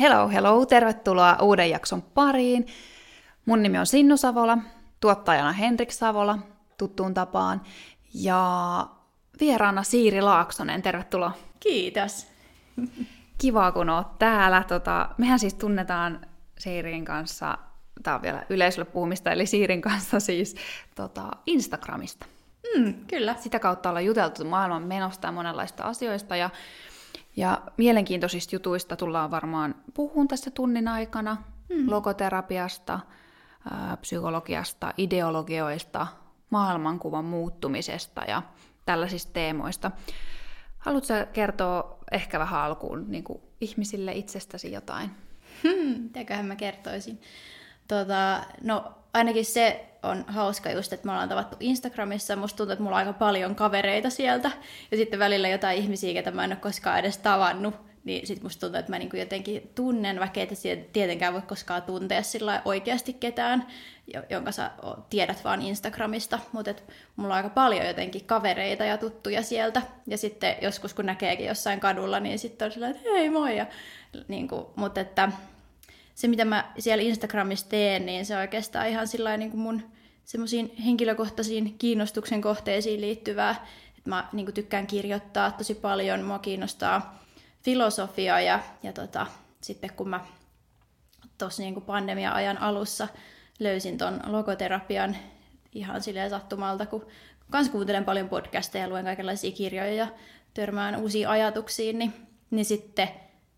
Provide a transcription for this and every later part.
Hello, hello, tervetuloa uuden jakson pariin. Mun nimi on Sinnu Savola, tuottajana Henrik Savola, tuttuun tapaan. Ja vieraana Siiri Laaksonen, tervetuloa. Kiitos. Kiva, kun oot täällä. Tota, mehän siis tunnetaan Siirin kanssa, tämä on vielä yleisölle puhumista, eli Siirin kanssa siis tota, Instagramista. Mm, kyllä. Sitä kautta ollaan juteltu maailman menosta ja monenlaista asioista, ja ja mielenkiintoisista jutuista tullaan varmaan puhun tässä tunnin aikana, mm. logoterapiasta, psykologiasta, ideologioista, maailmankuvan muuttumisesta ja tällaisista teemoista. Haluatko kertoa ehkä vähän alkuun niin kuin ihmisille itsestäsi jotain? Hmm, mitäköhän mä kertoisin? Tota, no ainakin se on hauska just, että me ollaan tavattu Instagramissa. Musta tuntuu, että mulla on aika paljon kavereita sieltä. Ja sitten välillä jotain ihmisiä, ketä mä en ole koskaan edes tavannut. Niin sitten musta tuntuu, että mä niinku jotenkin tunnen, vaikka et tietenkään voi koskaan tuntea sillä oikeasti ketään, jonka sä tiedät vaan Instagramista. Mutta mulla on aika paljon jotenkin kavereita ja tuttuja sieltä. Ja sitten joskus kun näkeekin jossain kadulla, niin sitten on sillä että hei moi. Ja, niin kuin, mutta että se, mitä mä siellä Instagramissa teen, niin se oikeastaan ihan sillä niin kuin mun semmoisiin henkilökohtaisiin kiinnostuksen kohteisiin liittyvää. Että mä niin tykkään kirjoittaa tosi paljon, mua kiinnostaa filosofia ja, ja tota, sitten kun mä tuossa niin pandemia-ajan alussa löysin ton logoterapian ihan silleen sattumalta, kun kans kuuntelen paljon podcasteja, luen kaikenlaisia kirjoja ja törmään uusiin ajatuksiin, niin, niin sitten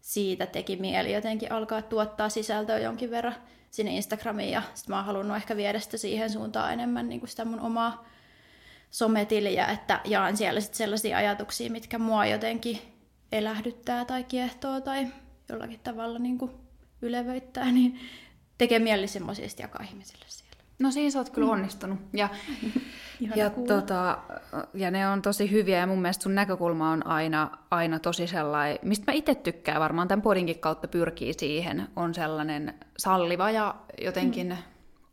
siitä teki mieli jotenkin alkaa tuottaa sisältöä jonkin verran sinne Instagramiin ja sitten mä oon halunnut ehkä viedä sitä siihen suuntaan enemmän niin kuin sitä mun omaa sometiliä, että jaan siellä sit sellaisia ajatuksia, mitkä mua jotenkin elähdyttää tai kiehtoo tai jollakin tavalla niin kuin ylevöittää, niin tekee mieli semmoisista jakaa ihmisille siellä. No siinä sä oot kyllä mm. onnistunut. Ja, ja, tota, ja ne on tosi hyviä ja mun mielestä sun näkökulma on aina, aina tosi sellainen, mistä mä itse tykkään varmaan tämän podinkin kautta pyrkii siihen, on sellainen salliva ja jotenkin mm.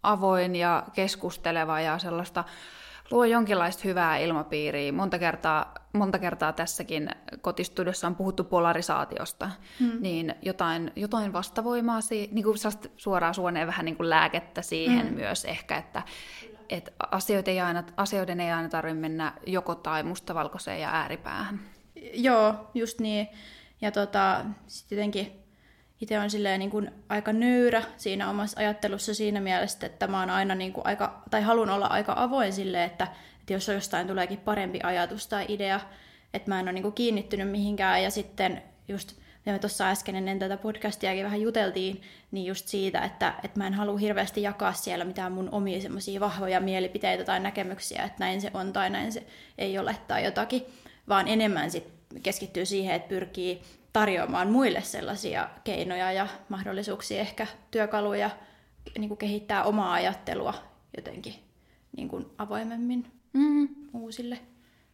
avoin ja keskusteleva ja sellaista luo jonkinlaista hyvää ilmapiiriä. Monta kertaa, monta kertaa tässäkin kotistudiossa on puhuttu polarisaatiosta, hmm. niin jotain, jotain vastavoimaa, niin kuin suoraan suoneen vähän niin kuin lääkettä siihen hmm. myös ehkä, että et asioiden, ei aina, asioiden ei aina tarvitse mennä joko tai mustavalkoiseen ja ääripäähän. Joo, just niin. Ja tota, sitten jotenkin itse on silleen niin kuin aika nöyrä siinä omassa ajattelussa siinä mielessä, että mä oon aina niin kuin aika, tai haluan olla aika avoin sille, että, että jos jostain tuleekin parempi ajatus tai idea, että mä en ole niin kuin kiinnittynyt mihinkään. Ja sitten just ja me tuossa äsken ennen tätä podcastiakin vähän juteltiin, niin just siitä, että, että mä en halua hirveästi jakaa siellä mitään mun omia semmoisia vahvoja mielipiteitä tai näkemyksiä, että näin se on tai näin se ei ole tai jotakin, vaan enemmän sit keskittyy siihen, että pyrkii tarjoamaan muille sellaisia keinoja ja mahdollisuuksia, ehkä työkaluja niin kuin kehittää omaa ajattelua jotenkin niin kuin avoimemmin mm. uusille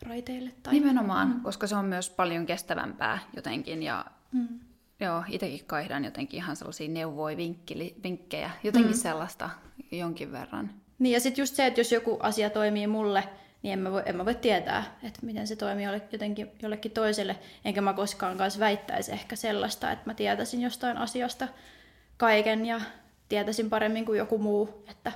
raiteille. Tai... Nimenomaan, mm. koska se on myös paljon kestävämpää jotenkin ja mm. joo, itsekin kaihdan jotenkin ihan sellaisia neuvoja, vinkkejä, jotenkin mm. sellaista jonkin verran. Niin ja sitten just se, että jos joku asia toimii mulle, niin en mä voi, en mä voi tietää, että miten se toimii jotenkin jollekin toiselle. Enkä mä koskaan kanssa väittäisi ehkä sellaista, että mä tietäisin jostain asiasta kaiken ja tietäisin paremmin kuin joku muu. Että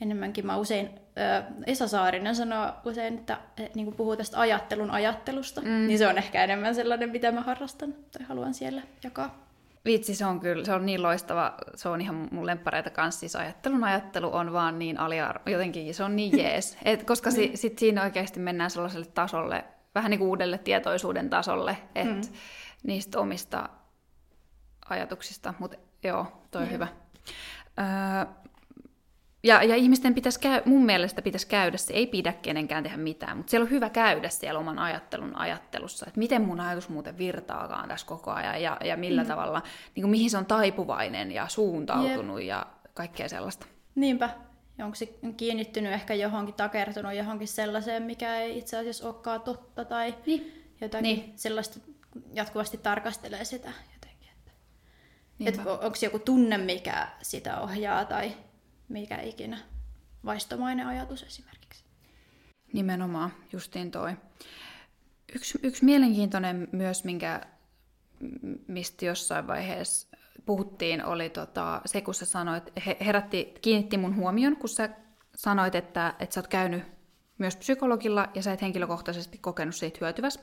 enemmänkin mä usein, äh, Esa Saarinen sanoo usein, että et, niin puhuu tästä ajattelun ajattelusta, mm. niin se on ehkä enemmän sellainen, mitä mä harrastan tai haluan siellä jakaa. Vitsi, se on kyllä, se on niin loistava, se on ihan mun lemppareita kanssa, siis ajattelun ajattelu on vaan niin aliarvo, jotenkin se on niin jees, Et koska si, sit siinä oikeasti mennään sellaiselle tasolle, vähän niin kuin uudelle tietoisuuden tasolle, että mm. niistä omista ajatuksista, mutta joo, toi on hyvä. Öö, ja, ja ihmisten pitäisi käy, mun mielestä pitäisi käydä, se ei pidä kenenkään tehdä mitään, mutta siellä on hyvä käydä siellä oman ajattelun ajattelussa, että miten mun ajatus muuten virtaakaan tässä koko ajan ja, ja millä mm. tavalla, niin kuin mihin se on taipuvainen ja suuntautunut Jep. ja kaikkea sellaista. Niinpä. Onko se kiinnittynyt ehkä johonkin, takertunut johonkin sellaiseen, mikä ei itse asiassa olekaan totta tai niin. jotakin niin. sellaista jatkuvasti tarkastelee sitä jotenkin. Että, että onko joku tunne, mikä sitä ohjaa tai mikä ikinä vaistomainen ajatus esimerkiksi. Nimenomaan, justiin toi. Yksi, yksi mielenkiintoinen myös, minkä, mistä jossain vaiheessa puhuttiin, oli tota, se, kun sä sanoit, herätti, kiinnitti mun huomion, kun sä sanoit, että, että sä oot käynyt myös psykologilla ja sä et henkilökohtaisesti kokenut siitä hyötyväs,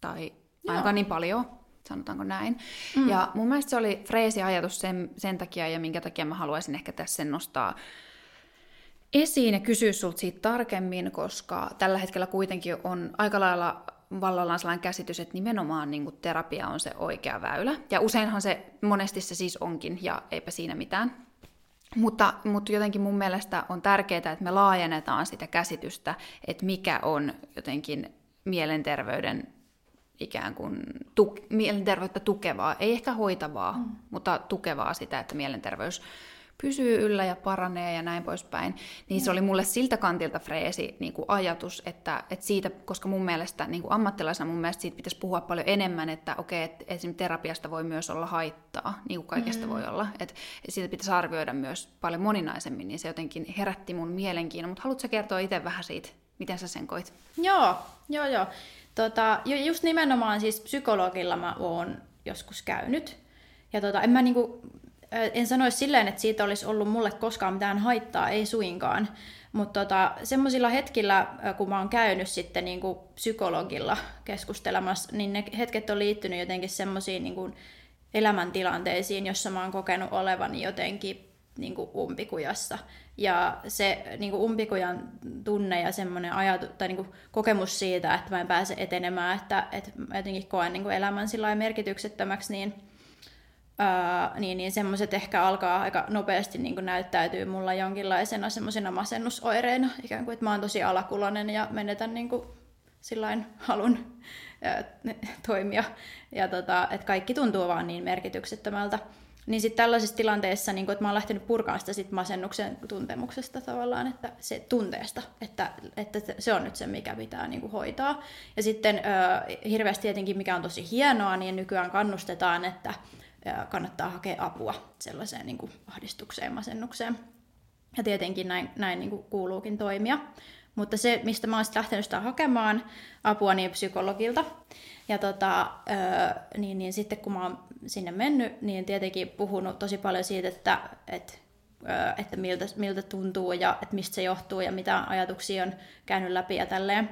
tai ainakaan Joo. niin paljon, sanotaanko näin. Mm. Ja mun mielestä se oli freesi ajatus sen, sen takia, ja minkä takia mä haluaisin ehkä tässä sen nostaa esiin ja kysyä sulta siitä tarkemmin, koska tällä hetkellä kuitenkin on aika lailla vallallaan sellainen käsitys, että nimenomaan niin kuin terapia on se oikea väylä. Ja useinhan se, monesti se siis onkin, ja eipä siinä mitään. Mutta, mutta jotenkin mun mielestä on tärkeää, että me laajennetaan sitä käsitystä, että mikä on jotenkin mielenterveyden ikään kuin tuk- mielenterveyttä tukevaa, ei ehkä hoitavaa, mm. mutta tukevaa sitä, että mielenterveys pysyy yllä ja paranee ja näin poispäin, niin se oli mulle siltä kantilta freesi niin kuin ajatus, että, että siitä, koska mun mielestä niin kuin ammattilaisena mun mielestä siitä pitäisi puhua paljon enemmän, että okei, että esimerkiksi terapiasta voi myös olla haittaa, niin kuin kaikesta mm. voi olla, että siitä pitäisi arvioida myös paljon moninaisemmin, niin se jotenkin herätti mun mielenkiinnon, mutta haluatko kertoa itse vähän siitä, miten sä sen koit? Joo, joo, joo. Tota, just nimenomaan siis psykologilla mä oon joskus käynyt. Ja tota, en mä niinku en sanoisi silleen, että siitä olisi ollut mulle koskaan mitään haittaa, ei suinkaan. Mutta tota, semmoisilla hetkillä, kun mä oon käynyt sitten niin kuin psykologilla keskustelemassa, niin ne hetket on liittynyt jotenkin semmoisiin niin elämäntilanteisiin, jossa mä oon kokenut olevani jotenkin niin kuin umpikujassa. Ja se niin kuin umpikujan tunne ja semmoinen ajatu, tai niin kuin kokemus siitä, että mä en pääse etenemään, että, että mä jotenkin koen niin kuin elämän sillä merkityksettömäksi, niin niin, niin semmoiset ehkä alkaa aika nopeasti niin kuin näyttäytyy mulla jonkinlaisena semmoisena masennusoireina, ikään kuin, että mä oon tosi alakulonen ja menetän niin kuin sillain halun toimia, ja tota, että kaikki tuntuu vaan niin merkityksettömältä. Niin sitten tällaisissa tilanteissa, niin kun, että mä oon lähtenyt purkaan sitä sit masennuksen tuntemuksesta tavallaan, että se tunteesta, että, että se on nyt se, mikä pitää niin hoitaa. Ja sitten uh, hirveästi tietenkin, mikä on tosi hienoa, niin nykyään kannustetaan, että kannattaa hakea apua sellaiseen niin ahdistukseen, masennukseen. Ja tietenkin näin, näin niin kuuluukin toimia. Mutta se, mistä mä oon lähtenyt sitä hakemaan apua, niin psykologilta. Ja tota, niin, niin sitten kun mä oon sinne mennyt, niin tietenkin puhunut tosi paljon siitä, että, että, että miltä, miltä tuntuu ja että mistä se johtuu ja mitä ajatuksia on käynyt läpi ja tälleen.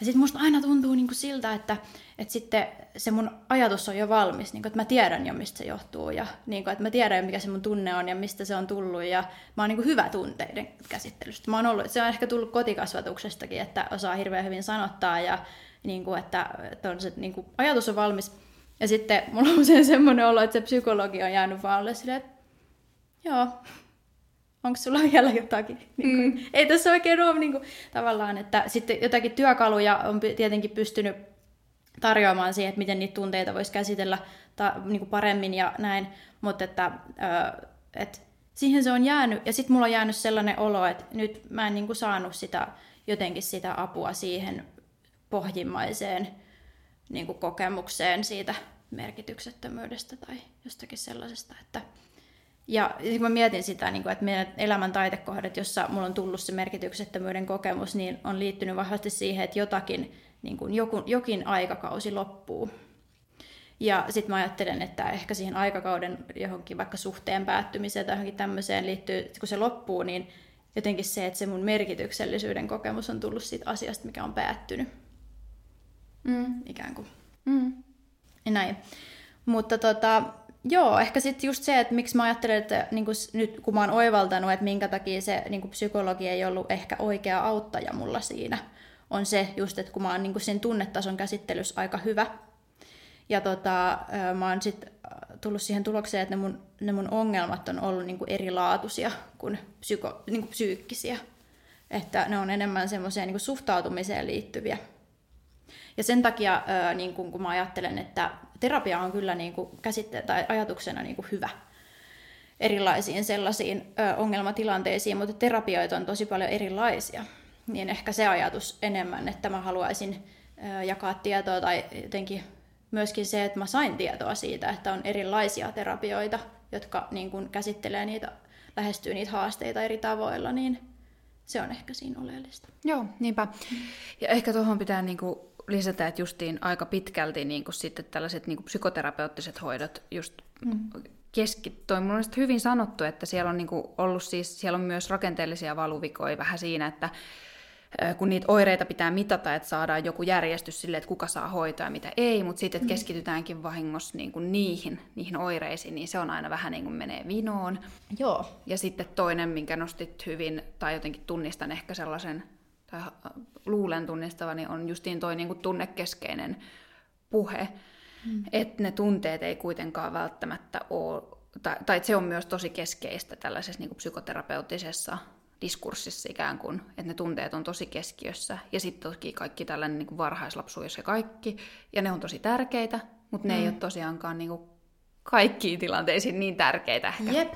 Ja sitten musta aina tuntuu niin kuin siltä, että, että sitten se mun ajatus on jo valmis, niin kuin, että mä tiedän jo, mistä se johtuu, ja niin kuin, että mä tiedän jo, mikä se mun tunne on ja mistä se on tullut, ja mä oon niin kuin hyvä tunteiden käsittelystä. Mä oon ollut, se on ehkä tullut kotikasvatuksestakin, että osaa hirveän hyvin sanottaa, ja niin kuin, että, että on se, niin kuin, ajatus on valmis. Ja sitten mulla on usein semmoinen olo, että se psykologi on jäänyt vaan alle silleen, että joo, onko sulla vielä jotakin? Niin kuin, mm. Ei tässä oikein ole niin kuin, tavallaan, että sitten jotakin työkaluja on tietenkin pystynyt tarjoamaan siihen, että miten niitä tunteita voisi käsitellä ta, niin kuin paremmin ja näin, mutta että, ö, että siihen se on jäänyt, ja sitten mulla on jäänyt sellainen olo, että nyt mä en niin kuin saanut sitä, jotenkin sitä apua siihen pohjimmaiseen niin kuin kokemukseen siitä merkityksettömyydestä tai jostakin sellaisesta, että ja kun mä mietin sitä, niin kuin, että meidän elämän taitekohdat, jossa mulla on tullut se merkityksettömyyden kokemus, niin on liittynyt vahvasti siihen, että jotakin, niin kuin joku, jokin aikakausi loppuu. Ja sitten mä ajattelen, että ehkä siihen aikakauden johonkin vaikka suhteen päättymiseen tai johonkin tämmöiseen liittyy, kun se loppuu, niin jotenkin se, että se mun merkityksellisyyden kokemus on tullut siitä asiasta, mikä on päättynyt. Mm. Ikään kuin. Mm. Näin. Mutta tota, Joo, ehkä sitten just se, että miksi mä ajattelen, että niin kun, nyt kun mä oon oivaltanut, että minkä takia se niin psykologi ei ollut ehkä oikea auttaja mulla siinä, on se just, että kun mä oon niin sen tunnetason käsittelyssä aika hyvä, ja tota, mä oon sitten tullut siihen tulokseen, että ne mun, ne mun ongelmat on ollut niin erilaatuisia kuin, psyko, niin kuin psyykkisiä. Että ne on enemmän semmoiseen niin suhtautumiseen liittyviä. Ja sen takia, niin kun, kun mä ajattelen, että terapia on kyllä niin kuin käsitte- tai ajatuksena niin kuin hyvä erilaisiin sellaisiin ongelmatilanteisiin, mutta terapioita on tosi paljon erilaisia. Niin ehkä se ajatus enemmän, että mä haluaisin jakaa tietoa tai jotenkin myöskin se, että mä sain tietoa siitä, että on erilaisia terapioita, jotka niin kuin käsittelee niitä, lähestyy niitä haasteita eri tavoilla, niin se on ehkä siinä oleellista. Joo, niinpä. Ja ehkä tuohon pitää niin kuin lisätä, että justiin aika pitkälti niin kuin sitten tällaiset niin kuin psykoterapeuttiset hoidot just mm. keskittyä. Mun on hyvin sanottu, että siellä on niinku ollut siis, siellä on myös rakenteellisia valuvikoja vähän siinä, että kun niitä oireita pitää mitata, että saadaan joku järjestys sille, että kuka saa hoitoa ja mitä ei, mutta sitten, että mm. keskitytäänkin vahingossa niin kuin niihin, niihin oireisiin, niin se on aina vähän niin kuin menee vinoon. Joo. Ja sitten toinen, minkä nostit hyvin, tai jotenkin tunnistan ehkä sellaisen, tai luulen tunnistavani, on justiin toi niin kuin tunnekeskeinen puhe, mm. että ne tunteet ei kuitenkaan välttämättä ole, tai, tai se on myös tosi keskeistä tällaisessa niin kuin psykoterapeuttisessa diskurssissa ikään kuin, että ne tunteet on tosi keskiössä. Ja sitten toki kaikki tällainen niin varhaislapsuus ja kaikki, ja ne on tosi tärkeitä, mutta ne mm. ei ole tosiaankaan niin kuin kaikkiin tilanteisiin niin tärkeitä ehkä. Jep.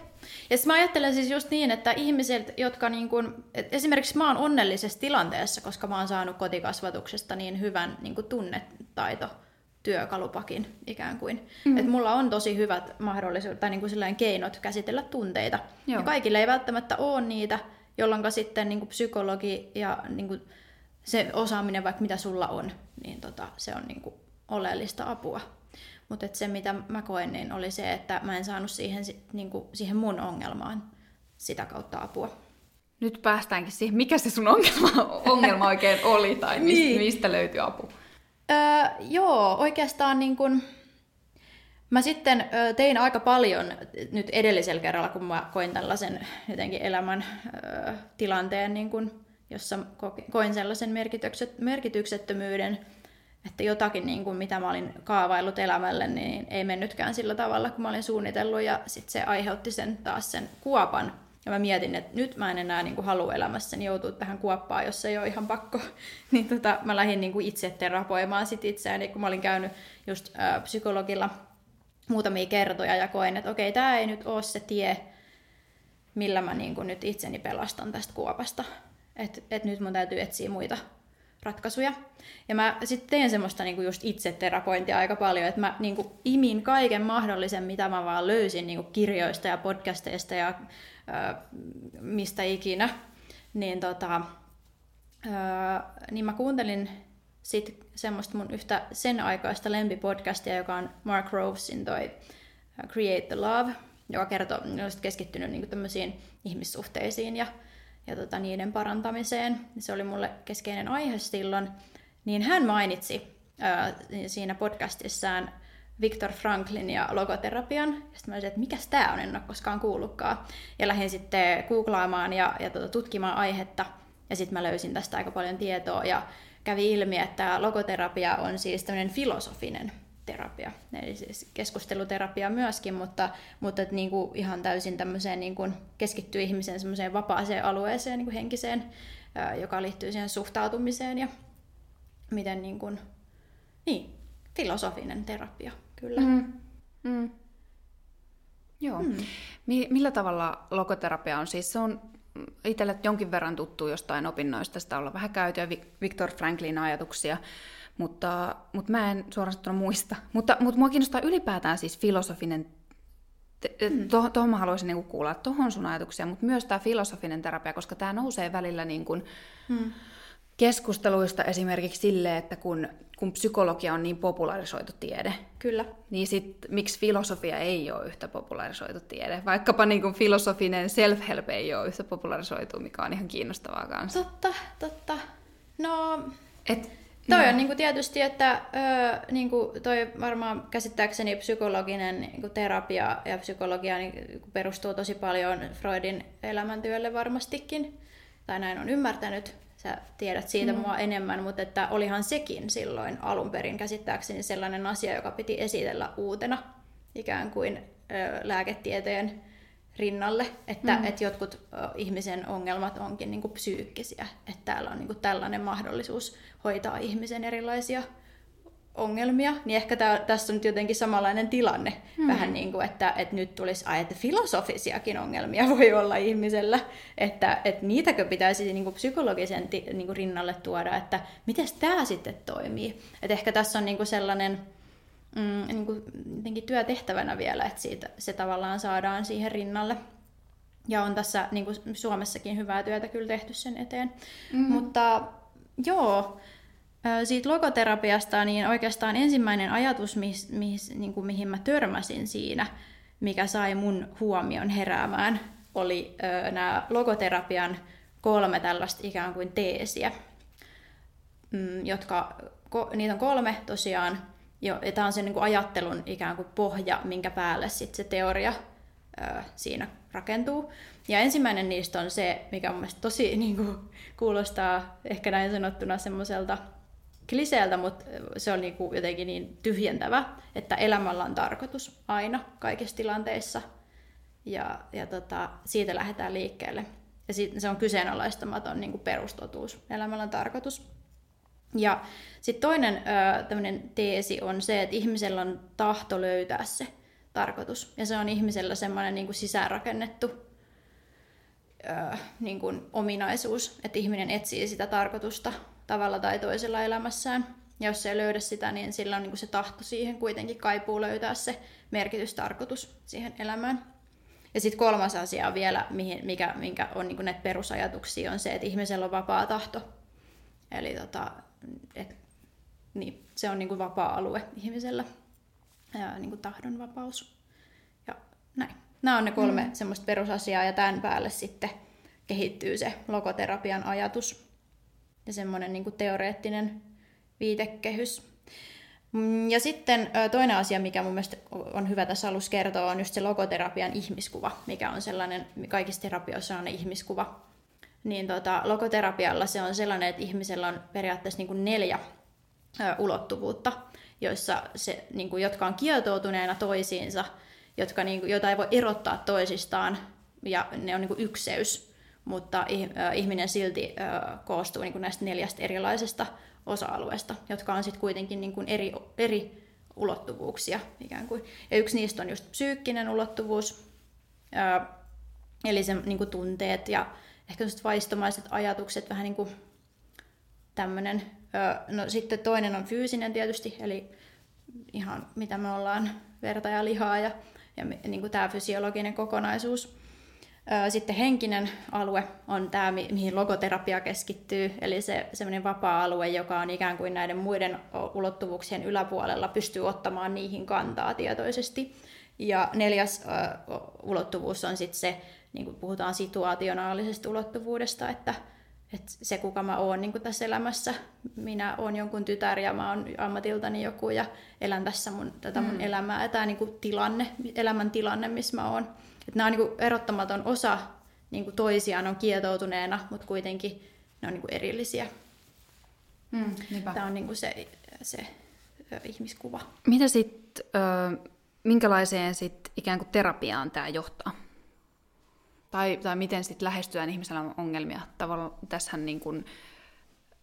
Ja mä ajattelen siis just niin, että ihmiset, jotka niin kun, esimerkiksi mä oon onnellisessa tilanteessa, koska mä oon saanut kotikasvatuksesta niin hyvän niin tunnetaito työkalupakin ikään kuin. Mm-hmm. Että mulla on tosi hyvät mahdollisuudet tai niin kuin keinot käsitellä tunteita. Joo. Ja kaikille ei välttämättä ole niitä, jolloin sitten niin kuin psykologi ja niin kuin se osaaminen, vaikka mitä sulla on, niin tota, se on niin kuin oleellista apua. Mutta se, mitä mä koen, niin oli se, että mä en saanut siihen, niin kuin, siihen mun ongelmaan sitä kautta apua. Nyt päästäänkin siihen, mikä se sun ongelma, ongelma oikein oli, tai mistä, niin. mistä löytyi apu? Öö, joo, oikeastaan niin kun, Mä sitten ö, tein aika paljon nyt edellisellä kerralla, kun mä koin tällaisen jotenkin elämän ö, tilanteen, niin kun, jossa koin sellaisen merkitykset, merkityksettömyyden, että jotakin, niin kun, mitä mä olin kaavaillut elämälle, niin ei mennytkään sillä tavalla, kun mä olin suunnitellut, ja sitten se aiheutti sen taas sen kuopan. Ja mä mietin, että nyt mä en enää niin halua elämässäni joutua tähän kuoppaan, jos ei ole ihan pakko. niin tota, mä lähdin niin itse terapoimaan sit itseäni, kun mä olin käynyt just ö, psykologilla – muutamia kertoja ja koin, että okei, tämä ei nyt ole se tie, millä mä niin kuin nyt itseni pelastan tästä kuopasta. Että et nyt mun täytyy etsiä muita ratkaisuja. Ja mä sitten teen semmoista niinku just itseterapointia aika paljon, että mä niinku imin kaiken mahdollisen, mitä mä vaan löysin niinku kirjoista ja podcasteista ja ö, mistä ikinä. Niin, tota, ö, niin mä kuuntelin sitten semmoista mun yhtä sen aikaista lempipodcastia, joka on Mark Rovesin toi Create the Love, joka kertoo, keskittynyt niin tämmöisiin ihmissuhteisiin ja, ja tota, niiden parantamiseen. Se oli mulle keskeinen aihe silloin. Niin hän mainitsi ää, siinä podcastissaan Viktor Franklin ja logoterapian. Sitten mä olisin, että mikä tämä on, en ole koskaan kuullutkaan. Ja lähdin sitten googlaamaan ja, ja tota, tutkimaan aihetta. Ja sitten mä löysin tästä aika paljon tietoa. Ja kävi ilmi, että logoterapia on siis tämmöinen filosofinen terapia, eli siis keskusteluterapia myöskin, mutta, mutta että niin kuin ihan täysin tämmöiseen niin kuin keskittyy ihmisen semmoiseen vapaaseen alueeseen, niin kuin henkiseen, joka liittyy siihen suhtautumiseen ja miten niin kuin, niin, filosofinen terapia, kyllä. Mm. Mm. Joo. Mm. Millä tavalla logoterapia on? Siis se on itselle jonkin verran tuttu jostain opinnoista, sitä olla vähän käytyä Viktor Franklin ajatuksia, mutta, mutta mä en suorastaan muista. Mutta, mutta mua kiinnostaa ylipäätään siis filosofinen Mm. Tuohon to, mä haluaisin niinku kuulla tuohon sun ajatuksia, mutta myös tämä filosofinen terapia, koska tämä nousee välillä niinku mm. keskusteluista esimerkiksi sille, että kun kun psykologia on niin popularisoitu tiede. Kyllä. Niin sit, miksi filosofia ei ole yhtä popularisoitu tiede? Vaikkapa niin kuin filosofinen self-help ei ole yhtä popularisoitu, mikä on ihan kiinnostavaa kanssa. Totta, totta. No, Et, toi no. on niin kuin tietysti, että ö, niin kuin toi varmaan käsittääkseni psykologinen niin kuin terapia ja psykologia niin perustuu tosi paljon Freudin elämäntyölle varmastikin. Tai näin on ymmärtänyt sä tiedät siitä mm. mua enemmän, mutta että olihan sekin silloin alun perin käsittääkseni sellainen asia, joka piti esitellä uutena ikään kuin ö, lääketieteen rinnalle, että, mm. että jotkut ö, ihmisen ongelmat onkin niin kuin psyykkisiä, että täällä on niin kuin tällainen mahdollisuus hoitaa ihmisen erilaisia ongelmia, niin ehkä tää, tässä on nyt jotenkin samanlainen tilanne. Hmm. Vähän niin kuin, että, että nyt tulisi, ai, että filosofisiakin ongelmia voi olla ihmisellä, että, että niitäkö pitäisi niin kuin psykologisen niin kuin rinnalle tuoda, että miten tämä sitten toimii. Että ehkä tässä on niin kuin sellainen mm, niin kuin jotenkin työtehtävänä vielä, että siitä, se tavallaan saadaan siihen rinnalle. Ja on tässä niin kuin Suomessakin hyvää työtä kyllä tehty sen eteen. Mm-hmm. Mutta joo, siitä logoterapiasta, niin oikeastaan ensimmäinen ajatus, mis, mis, niin kuin mihin mä törmäsin siinä, mikä sai mun huomion heräämään, oli nämä logoterapian kolme tällaista ikään kuin teesiä, mm, jotka, niitä on kolme tosiaan, ja tämä on se niin kuin ajattelun ikään kuin pohja, minkä päälle sit se teoria ö, siinä rakentuu. Ja ensimmäinen niistä on se, mikä mun mielestä tosi niin kuin, kuulostaa ehkä näin sanottuna semmoiselta kliseeltä, mutta se on niin kuin jotenkin niin tyhjentävä, että elämällä on tarkoitus aina kaikissa tilanteissa. Ja, ja tota, siitä lähdetään liikkeelle. Ja se on kyseenalaistamaton niin kuin perustotuus. Elämällä on tarkoitus. Ja sitten toinen tämmöinen teesi on se, että ihmisellä on tahto löytää se tarkoitus. Ja se on ihmisellä semmoinen niin kuin sisäänrakennettu ö, niin kuin ominaisuus, että ihminen etsii sitä tarkoitusta tavalla tai toisella elämässään. Ja jos se ei löydä sitä, niin sillä on niin kuin se tahto siihen kuitenkin kaipuu löytää se merkitystarkoitus siihen elämään. Ja sitten kolmas asia on vielä, mikä, minkä on niin näitä perusajatuksia, on se, että ihmisellä on vapaa tahto. Eli tota, et, niin, se on niin kuin vapaa-alue ihmisellä, ja niin kuin tahdonvapaus. Ja näin. Nämä on ne kolme mm. semmoista perusasiaa, ja tämän päälle sitten kehittyy se logoterapian ajatus ja semmoinen niin kuin teoreettinen viitekehys. Mm, ja sitten toinen asia, mikä mun mielestä on hyvä tässä alussa kertoa, on just se logoterapian ihmiskuva, mikä on sellainen, kaikissa terapioissa on ihmiskuva. Niin tota, logoterapialla se on sellainen, että ihmisellä on periaatteessa niin kuin neljä ulottuvuutta, joissa se, niin kuin, jotka on kietoutuneena toisiinsa, jotka, niin kuin, joita ei voi erottaa toisistaan, ja ne on niin kuin ykseys, mutta ihminen silti ö, koostuu niin kuin näistä neljästä erilaisesta osa-alueesta, jotka on sitten kuitenkin niin kuin eri, eri ulottuvuuksia ikään kuin. Ja yksi niistä on just psyykkinen ulottuvuus, eli se niin kuin tunteet ja ehkä vaistomaiset ajatukset, vähän niin kuin tämmöinen. No sitten toinen on fyysinen tietysti, eli ihan mitä me ollaan, verta ja lihaa ja, ja niin kuin tämä fysiologinen kokonaisuus. Sitten henkinen alue on tämä, mihin logoterapia keskittyy, eli se semmoinen vapaa-alue, joka on ikään kuin näiden muiden ulottuvuuksien yläpuolella, pystyy ottamaan niihin kantaa tietoisesti. Ja neljäs ulottuvuus on sitten se, niin kuin puhutaan situationaalisesta ulottuvuudesta, että, että se kuka mä oon niin tässä elämässä, minä oon jonkun tytär ja mä oon ammatiltani joku ja elän tässä mun, tätä mun mm. elämää ja tämä niin tilanne, elämän tilanne, missä mä oon että nämä on niin kuin erottamaton osa niin kuin toisiaan on kietoutuneena, mutta kuitenkin ne on niin kuin erillisiä. Mm, Tämä on niin kuin se, se ihmiskuva. Mitä sitten, minkälaiseen sit ikään kuin terapiaan tämä johtaa? Tai, tai miten sitten lähestyään ihmisellä on ongelmia? Tavallaan tässähän niin kuin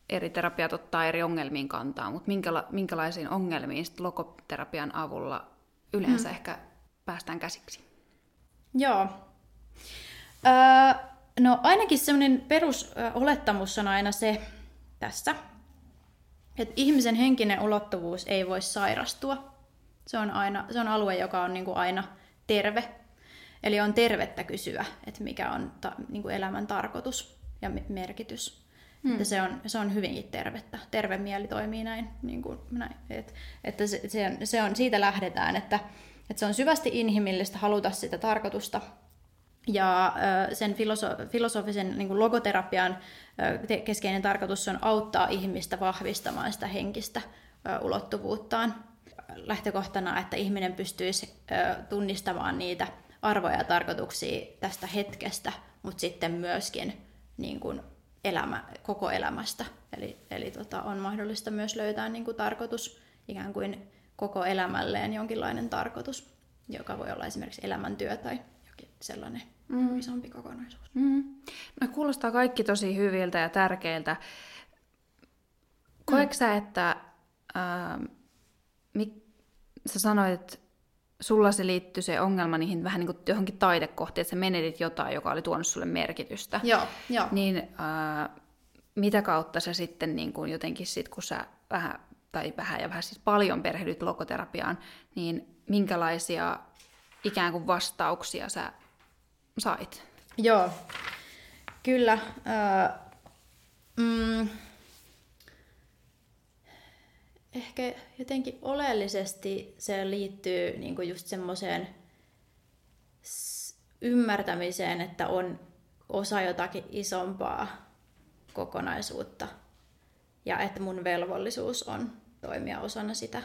eri terapiat ottaa eri ongelmiin kantaa, mutta minkäla- minkälaisiin ongelmiin sit logoterapian avulla yleensä mm. ehkä päästään käsiksi? Joo. Öö, no ainakin semmoinen perusolettamus on aina se tässä, että ihmisen henkinen ulottuvuus ei voi sairastua. Se on, aina, se on alue, joka on niin kuin aina terve. Eli on tervettä kysyä, että mikä on ta, niin kuin elämän tarkoitus ja merkitys. Hmm. Että se, on, se on hyvinkin tervettä. Terve mieli toimii näin. Niin kuin näin. Et, että se, se, on, se on, siitä lähdetään, että että se on syvästi inhimillistä haluta sitä tarkoitusta. Ja sen filoso- filosofisen niin logoterapian keskeinen tarkoitus on auttaa ihmistä vahvistamaan sitä henkistä ulottuvuuttaan. Lähtökohtana, että ihminen pystyisi tunnistamaan niitä arvoja ja tarkoituksia tästä hetkestä, mutta sitten myöskin niin kuin elämä, koko elämästä. Eli, eli tota, on mahdollista myös löytää niin kuin tarkoitus ikään kuin koko elämälleen jonkinlainen tarkoitus, joka voi olla esimerkiksi elämäntyö tai jokin sellainen mm. isompi kokonaisuus. Mm. No, kuulostaa kaikki tosi hyviltä ja tärkeiltä. Koetko mm. sä, että ää, mik, sä sanoit, että sulla se liittyy se ongelma niihin vähän niin kuin johonkin taidekohtiin, että sä menetit jotain, joka oli tuonut sulle merkitystä. Joo, joo. Niin ää, mitä kautta sä sitten niin kuin jotenkin sit, kun sä vähän tai vähän ja vähän siis paljon perehdyt logoterapiaan, niin minkälaisia ikään kuin vastauksia sä sait? Joo, kyllä. Äh, mm, ehkä jotenkin oleellisesti se liittyy niin kuin just semmoiseen ymmärtämiseen, että on osa jotakin isompaa kokonaisuutta ja että mun velvollisuus on toimia osana sitä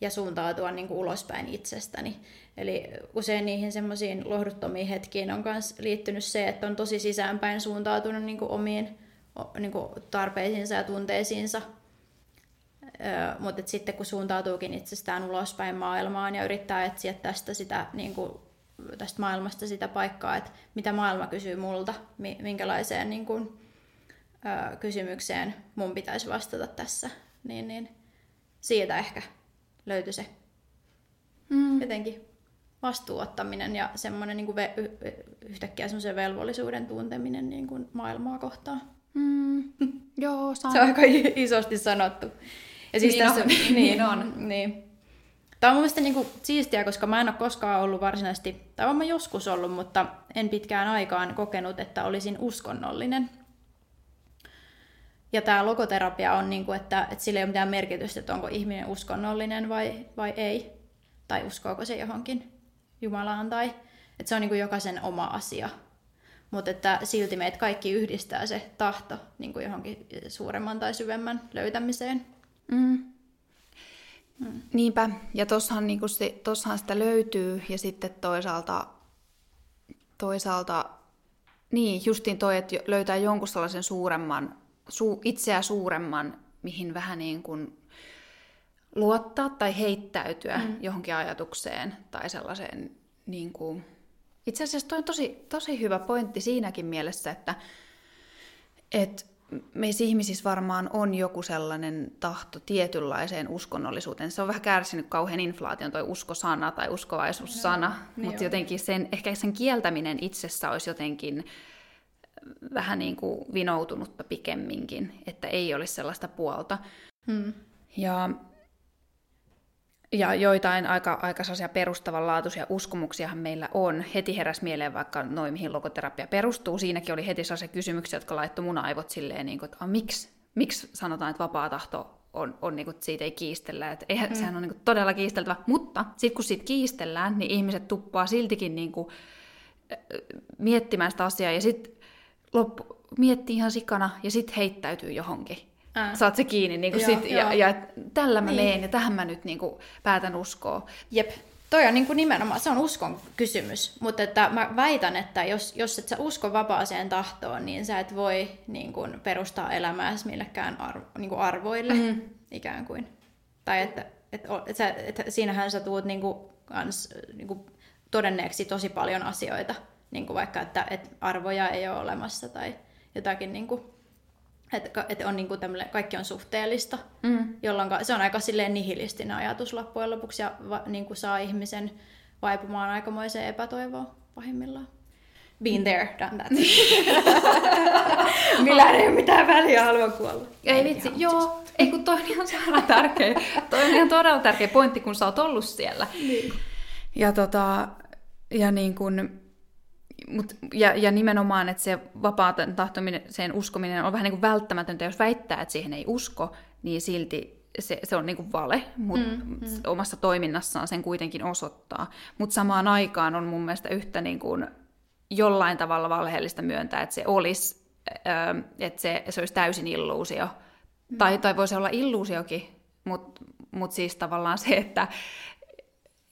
ja suuntautua niin kuin ulospäin itsestäni. Eli usein niihin semmoisiin lohduttomiin hetkiin on myös liittynyt se, että on tosi sisäänpäin suuntautunut niin kuin omiin niin kuin tarpeisiinsa ja tunteisiinsa. Mutta sitten kun suuntautuukin itsestään ulospäin maailmaan ja yrittää etsiä tästä, sitä, niin kuin, tästä maailmasta sitä paikkaa, että mitä maailma kysyy multa, minkälaiseen niin kuin, kysymykseen mun pitäisi vastata tässä, niin, niin siitä ehkä löytyi se mm. jotenkin vastuuottaminen ja semmoinen niin kuin ve- yhtäkkiä semmoisen velvollisuuden tunteminen niin kuin maailmaa kohtaan. Mm. Joo, saan. Se on aika isosti sanottu. Ja siis niin, tässä, on. niin, niin on. Niin. Tämä on mun mielestä niinku siistiä, koska mä en ole koskaan ollut varsinaisesti, tai olen joskus ollut, mutta en pitkään aikaan kokenut, että olisin uskonnollinen. Ja tämä logoterapia on, niin kuin, että, että sillä ei ole mitään merkitystä, että onko ihminen uskonnollinen vai, vai ei. Tai uskoako se johonkin Jumalaan. Tai, että se on niin kuin jokaisen oma asia. Mutta että silti meitä kaikki yhdistää se tahto niin kuin johonkin suuremman tai syvemmän löytämiseen. Mm. Mm. Niinpä. Ja tossahan, niin se, tossahan sitä löytyy. Ja sitten toisaalta, toisaalta niin, justiin toi, että löytää jonkun sellaisen suuremman su, itseä suuremman, mihin vähän niin kuin luottaa tai heittäytyä mm. johonkin ajatukseen tai sellaiseen niin kuin... Itse asiassa toi on tosi, tosi hyvä pointti siinäkin mielessä, että, että meissä ihmisissä varmaan on joku sellainen tahto tietynlaiseen uskonnollisuuteen. Se on vähän kärsinyt kauhean inflaation toi uskosana tai uskovaisuussana, no, mutta jotenkin sen, ehkä sen kieltäminen itsessä olisi jotenkin vähän niin kuin vinoutunutta pikemminkin, että ei olisi sellaista puolta. Hmm. Ja, ja joitain aika, aika sellaisia perustavanlaatuisia uskomuksiahan meillä on. Heti heräs mieleen vaikka noin, mihin logoterapia perustuu. Siinäkin oli heti sellaisia kysymyksiä, jotka laittoi mun aivot silleen, niin kuin, että miksi, miksi sanotaan, että vapaa tahto on, on niin kuin, siitä ei kiistellä. Että eihän, mm. Sehän on niin kuin, todella kiisteltävä. Mutta sitten kun siitä kiistellään, niin ihmiset tuppaa siltikin niin kuin, miettimään sitä asiaa. Ja sitten loppu, miettii ihan sikana ja sitten heittäytyy johonkin. Ää. Saat se kiinni niin kuin joo, sit, joo. Ja, ja tällä mä niin. meen ja tähän mä nyt niin kuin päätän uskoa. Jep. Toi on niin kuin nimenomaan, se on uskon kysymys, mutta että mä väitän, että jos, jos et sä usko vapaaseen tahtoon, niin sä et voi niin kuin perustaa elämääsi millekään arvo, niin kuin arvoille mm. ikään kuin. Tai että et, et, sä, et, siinähän sä tuut niin kuin, kans, niin kuin todenneeksi tosi paljon asioita, niin kuin vaikka, että, että arvoja ei ole olemassa tai jotakin, niin kuin, että, että on niin kuin kaikki on suhteellista, mm. jolloin se on aika silleen nihilistinen ajatus loppujen lopuksi ja va, niin kuin saa ihmisen vaipumaan aikamoiseen epätoivoon pahimmillaan. Been there, done that. Millään ei ole mitään väliä, haluan kuolla. Ei vitsi, joo. Ei kun toi on ihan sairaan tärkeä. toi on ihan todella tärkeä pointti, kun sä oot ollut siellä. Niin. Ja tota, ja niin kun, Mut, ja, ja nimenomaan, että se vapaa tahtominen, sen uskominen on vähän niin kuin välttämätöntä. Jos väittää, että siihen ei usko, niin silti se, se on niin kuin vale, mutta mm, mm. omassa toiminnassaan sen kuitenkin osoittaa. Mutta samaan aikaan on mun mielestä yhtä niin kuin jollain tavalla valheellista myöntää, että se olisi, että se, se olisi täysin illuusio. Mm. Tai, tai voisi olla illuusiokin, mutta mut siis tavallaan se, että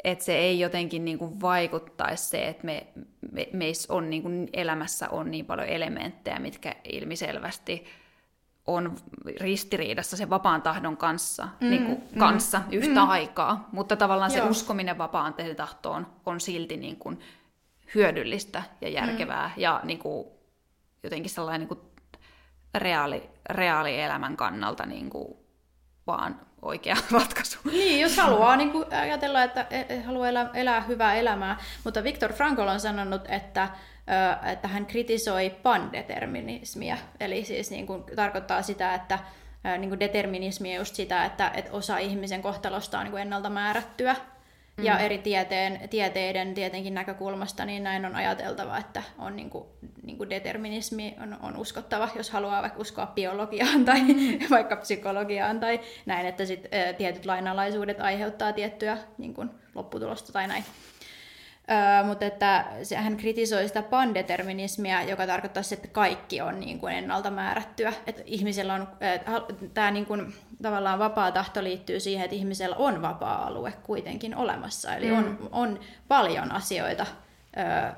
että se ei jotenkin niin kuin vaikuttaisi se, että me, me, meissä on niin kuin elämässä on niin paljon elementtejä, mitkä ilmiselvästi on ristiriidassa sen vapaan tahdon kanssa, mm, niin kuin mm, kanssa yhtä mm. aikaa, mutta tavallaan Joo. se uskominen vapaan tahtoon on silti niin kuin hyödyllistä ja järkevää mm. ja niin kuin jotenkin sellainen niin kuin reaali, reaalielämän kannalta niin kuin vaan oikea ratkaisu. Niin, jos haluaa niin kuin ajatella, että e, e, haluaa elää, elää hyvää elämää. Mutta Viktor Frankl on sanonut, että, että hän kritisoi pandeterminismia. Eli siis niin kuin, tarkoittaa sitä, että niin kuin determinismi on just sitä, että, että osa ihmisen kohtalosta on niin kuin ennalta määrättyä Mm. Ja eri tieteen, tieteiden tietenkin näkökulmasta niin näin on ajateltava, että on niin kuin, niin kuin determinismi on, on uskottava, jos haluaa vaikka uskoa biologiaan tai mm. vaikka psykologiaan tai näin, että sit, ä, tietyt lainalaisuudet aiheuttaa tiettyä niin kuin, lopputulosta tai näin. Öö, mutta että hän kritisoi sitä pandeterminismia, joka tarkoittaa että kaikki on niin kuin ennalta määrättyä. Että ihmisellä on, tämä niin kuin, tavallaan vapaa tahto liittyy siihen, että ihmisellä on vapaa-alue kuitenkin olemassa. Eli mm. on, on paljon asioita, öö,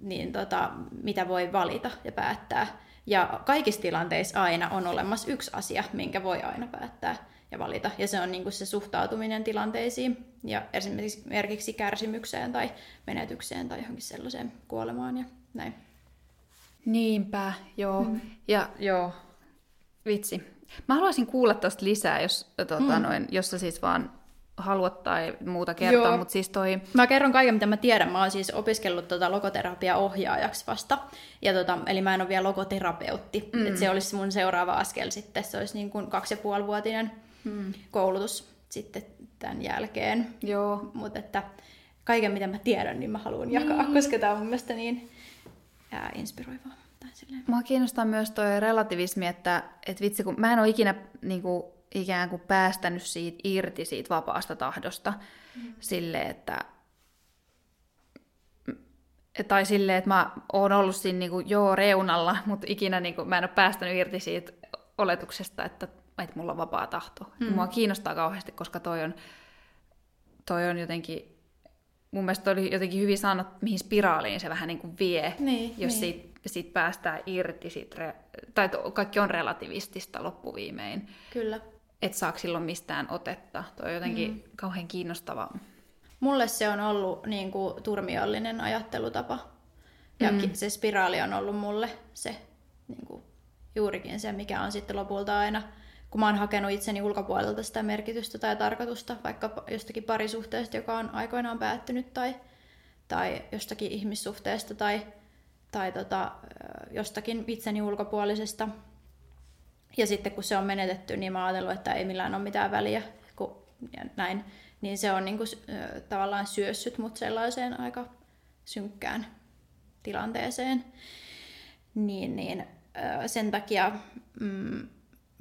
niin tota, mitä voi valita ja päättää. Ja kaikissa tilanteissa aina on olemassa yksi asia, minkä voi aina päättää ja valita. Ja se on niin kuin se suhtautuminen tilanteisiin ja esimerkiksi kärsimykseen tai menetykseen tai johonkin sellaiseen kuolemaan ja näin. Niinpä, joo. Mm. Ja joo, vitsi. Mä haluaisin kuulla tuosta lisää, jos, tota, mm. noin, jos sä siis vaan haluat tai muuta kertoa, mutta siis toi... Mä kerron kaiken, mitä mä tiedän. Mä oon siis opiskellut tota logoterapia-ohjaajaksi vasta. Ja tota, eli mä en ole vielä logoterapeutti. Mm. Et se olisi mun seuraava askel sitten. Se olisi niin kuin kaksi ja puolivuotinen mm. koulutus sitten tämän jälkeen. Joo. Mutta että kaiken, mitä mä tiedän, niin mä haluan jakaa, koska tämä on mun mielestä niin ää, inspiroivaa. Mua kiinnostaa myös tuo relativismi, että, että vitsi, kun mä en ole ikinä niin kuin, ikään kuin päästänyt siitä irti siitä vapaasta tahdosta mm. sille, että tai silleen, että mä oon ollut siinä niin kuin, joo reunalla, mutta ikinä niin kuin, mä en ole päästänyt irti siitä oletuksesta, että, että mulla on vapaa tahto. Mm. Mua kiinnostaa kauheasti, koska toi on, toi on jotenkin, mun mielestä oli jotenkin hyvin sanottu, mihin spiraaliin se vähän niin kuin vie, niin, jos niin. Siitä, siitä päästään irti, siitä, tai kaikki on relativistista loppuviimein. Kyllä et saa silloin mistään otetta. Tuo on jotenkin mm. kauhean kiinnostavaa. Mulle se on ollut niin kuin, turmiollinen ajattelutapa. Ja mm. se spiraali on ollut mulle se niin kuin, juurikin se, mikä on sitten lopulta aina, kun mä oon hakenut itseni ulkopuolelta sitä merkitystä tai tarkoitusta, vaikka jostakin parisuhteesta, joka on aikoinaan päättynyt, tai, tai jostakin ihmissuhteesta, tai, tai tota, jostakin itseni ulkopuolisesta ja sitten kun se on menetetty, niin mä oon ajatellut, että ei millään ole mitään väliä, kun, ja näin. Niin se on niin kuin, tavallaan syössyt mut sellaiseen aika synkkään tilanteeseen. Niin, niin sen takia mm,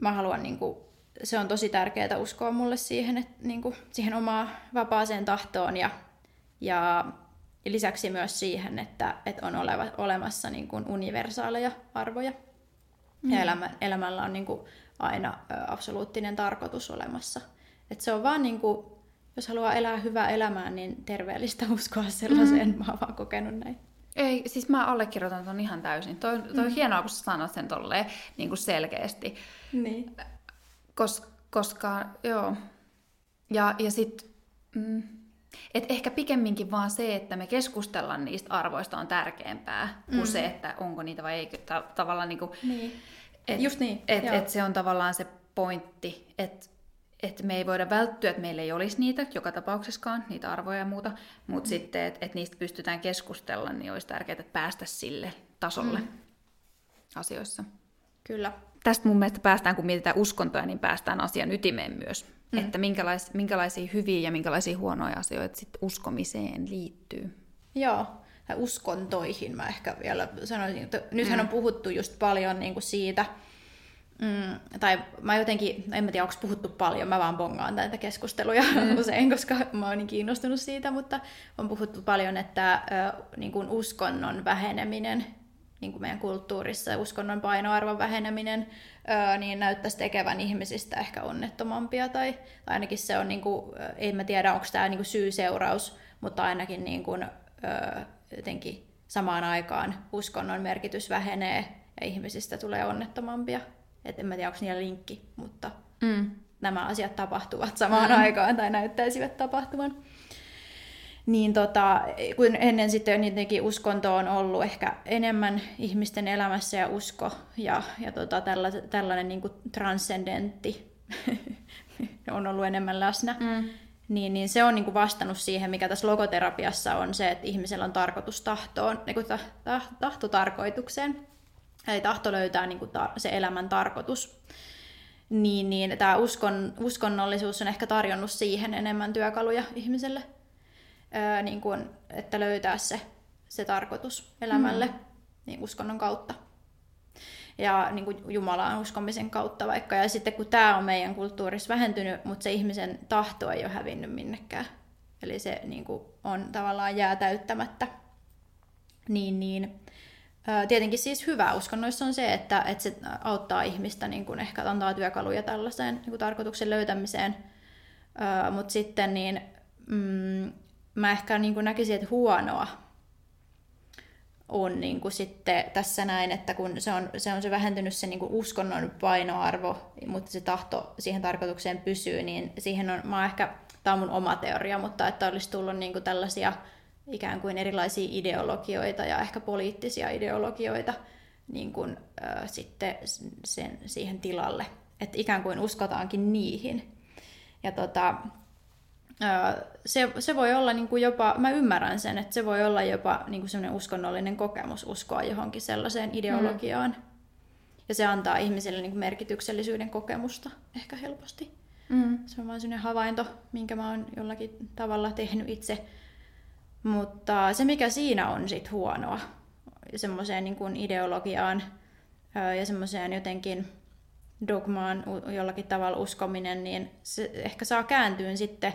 mä haluan, niin kuin, se on tosi tärkeää uskoa mulle siihen, että, niin kuin, siihen omaan vapaaseen tahtoon ja, ja lisäksi myös siihen, että, että on oleva, olemassa niin kuin universaaleja arvoja. Mm. Ja elämä, elämällä on niin kuin aina ö, absoluuttinen tarkoitus olemassa. Et se on vaan, niin kuin, jos haluaa elää hyvää elämää, niin terveellistä uskoa sellaiseen. Mm. Mä oon vaan kokenut näin. Ei, siis mä allekirjoitan ton ihan täysin. Toi, toi mm. on hienoa, kun sä sanot sen tolleen niin kuin selkeästi. Niin. Kos, koska, joo. Ja, ja sit, mm, et ehkä pikemminkin vaan se, että me keskustellaan niistä arvoista on tärkeämpää mm. kuin se, että onko niitä vai ei. Ta- tavallaan niin kuin, niin. Et, Just niin. Et, et se on tavallaan se pointti, että et me ei voida välttyä, että meillä ei olisi niitä joka tapauksessakaan, niitä arvoja ja muuta, mutta mm. sitten, että et niistä pystytään keskustella, niin olisi tärkeää että päästä sille tasolle mm. asioissa. Kyllä. Tästä mun mielestä päästään, kun mietitään uskontoja, niin päästään asian ytimeen myös. Mm. Että minkälais, minkälaisia hyviä ja minkälaisia huonoja asioita sit uskomiseen liittyy. Joo, tai uskontoihin mä ehkä vielä sanoisin. Että nythän mm. on puhuttu just paljon niin kuin siitä, mm, tai mä jotenkin, en mä tiedä onko puhuttu paljon, mä vaan bongaan näitä keskusteluja mm. usein, koska mä oon niin kiinnostunut siitä, mutta on puhuttu paljon, että ö, niin kuin uskonnon väheneminen niin kuin meidän kulttuurissa, uskonnon painoarvon väheneminen, ö, niin näyttäisi tekevän ihmisistä ehkä onnettomampia, tai, tai ainakin se on, niin kuin, en mä tiedä onko tämä niin syy-seuraus, mutta ainakin niin kuin, ö, jotenkin samaan aikaan uskonnon merkitys vähenee ja ihmisistä tulee onnettomampia. Et en mä tiedä, onko niillä linkki, mutta mm. nämä asiat tapahtuvat samaan mm. aikaan tai näyttäisivät tapahtuvan. Niin tota, kun ennen sitten jotenkin uskonto on ollut ehkä enemmän ihmisten elämässä ja usko ja, ja tota, tällainen, tällainen niin kuin transcendentti on ollut enemmän läsnä. Mm niin, niin se on niin kuin vastannut siihen, mikä tässä logoterapiassa on se, että ihmisellä on tarkoitus tahtoon, niin kuin tahto tarkoitukseen. Eli tahto löytää niin kuin se elämän tarkoitus. Niin, niin tämä uskon, uskonnollisuus on ehkä tarjonnut siihen enemmän työkaluja ihmiselle, öö, niin kuin, että löytää se, se tarkoitus elämälle mm. niin uskonnon kautta ja niin kuin Jumalaan uskomisen kautta vaikka. Ja sitten kun tämä on meidän kulttuurissa vähentynyt, mutta se ihmisen tahto ei ole hävinnyt minnekään. eli se niin kuin, on tavallaan jää täyttämättä, niin, niin Tietenkin siis hyvä uskonnoissa on se, että, että se auttaa ihmistä, niin kuin ehkä antaa työkaluja tällaiseen niin kuin tarkoituksen löytämiseen. Mutta sitten niin, mm, mä ehkä niin kuin näkisin, että huonoa on niin kuin sitten tässä näin, että kun se on se, on se vähentynyt se niin kuin uskonnon painoarvo, mutta se tahto siihen tarkoitukseen pysyy, niin siihen on, mä ehkä, tämä on mun oma teoria, mutta että olisi tullut niin kuin tällaisia ikään kuin erilaisia ideologioita ja ehkä poliittisia ideologioita niin kuin, äh, sitten sen, siihen tilalle. Että ikään kuin uskotaankin niihin. Ja tota, äh, se, se voi olla niin kuin jopa, mä ymmärrän sen, että se voi olla jopa niin kuin sellainen uskonnollinen kokemus uskoa johonkin sellaiseen ideologiaan. Mm. Ja se antaa ihmiselle niin kuin merkityksellisyyden kokemusta ehkä helposti. Mm. Se on vain sellainen havainto, minkä mä oon jollakin tavalla tehnyt itse mutta se, mikä siinä on sit huonoa, semmoiseen niin ideologiaan ja semmoiseen jotenkin dogmaan jollakin tavalla uskominen, niin se ehkä saa kääntyä sitten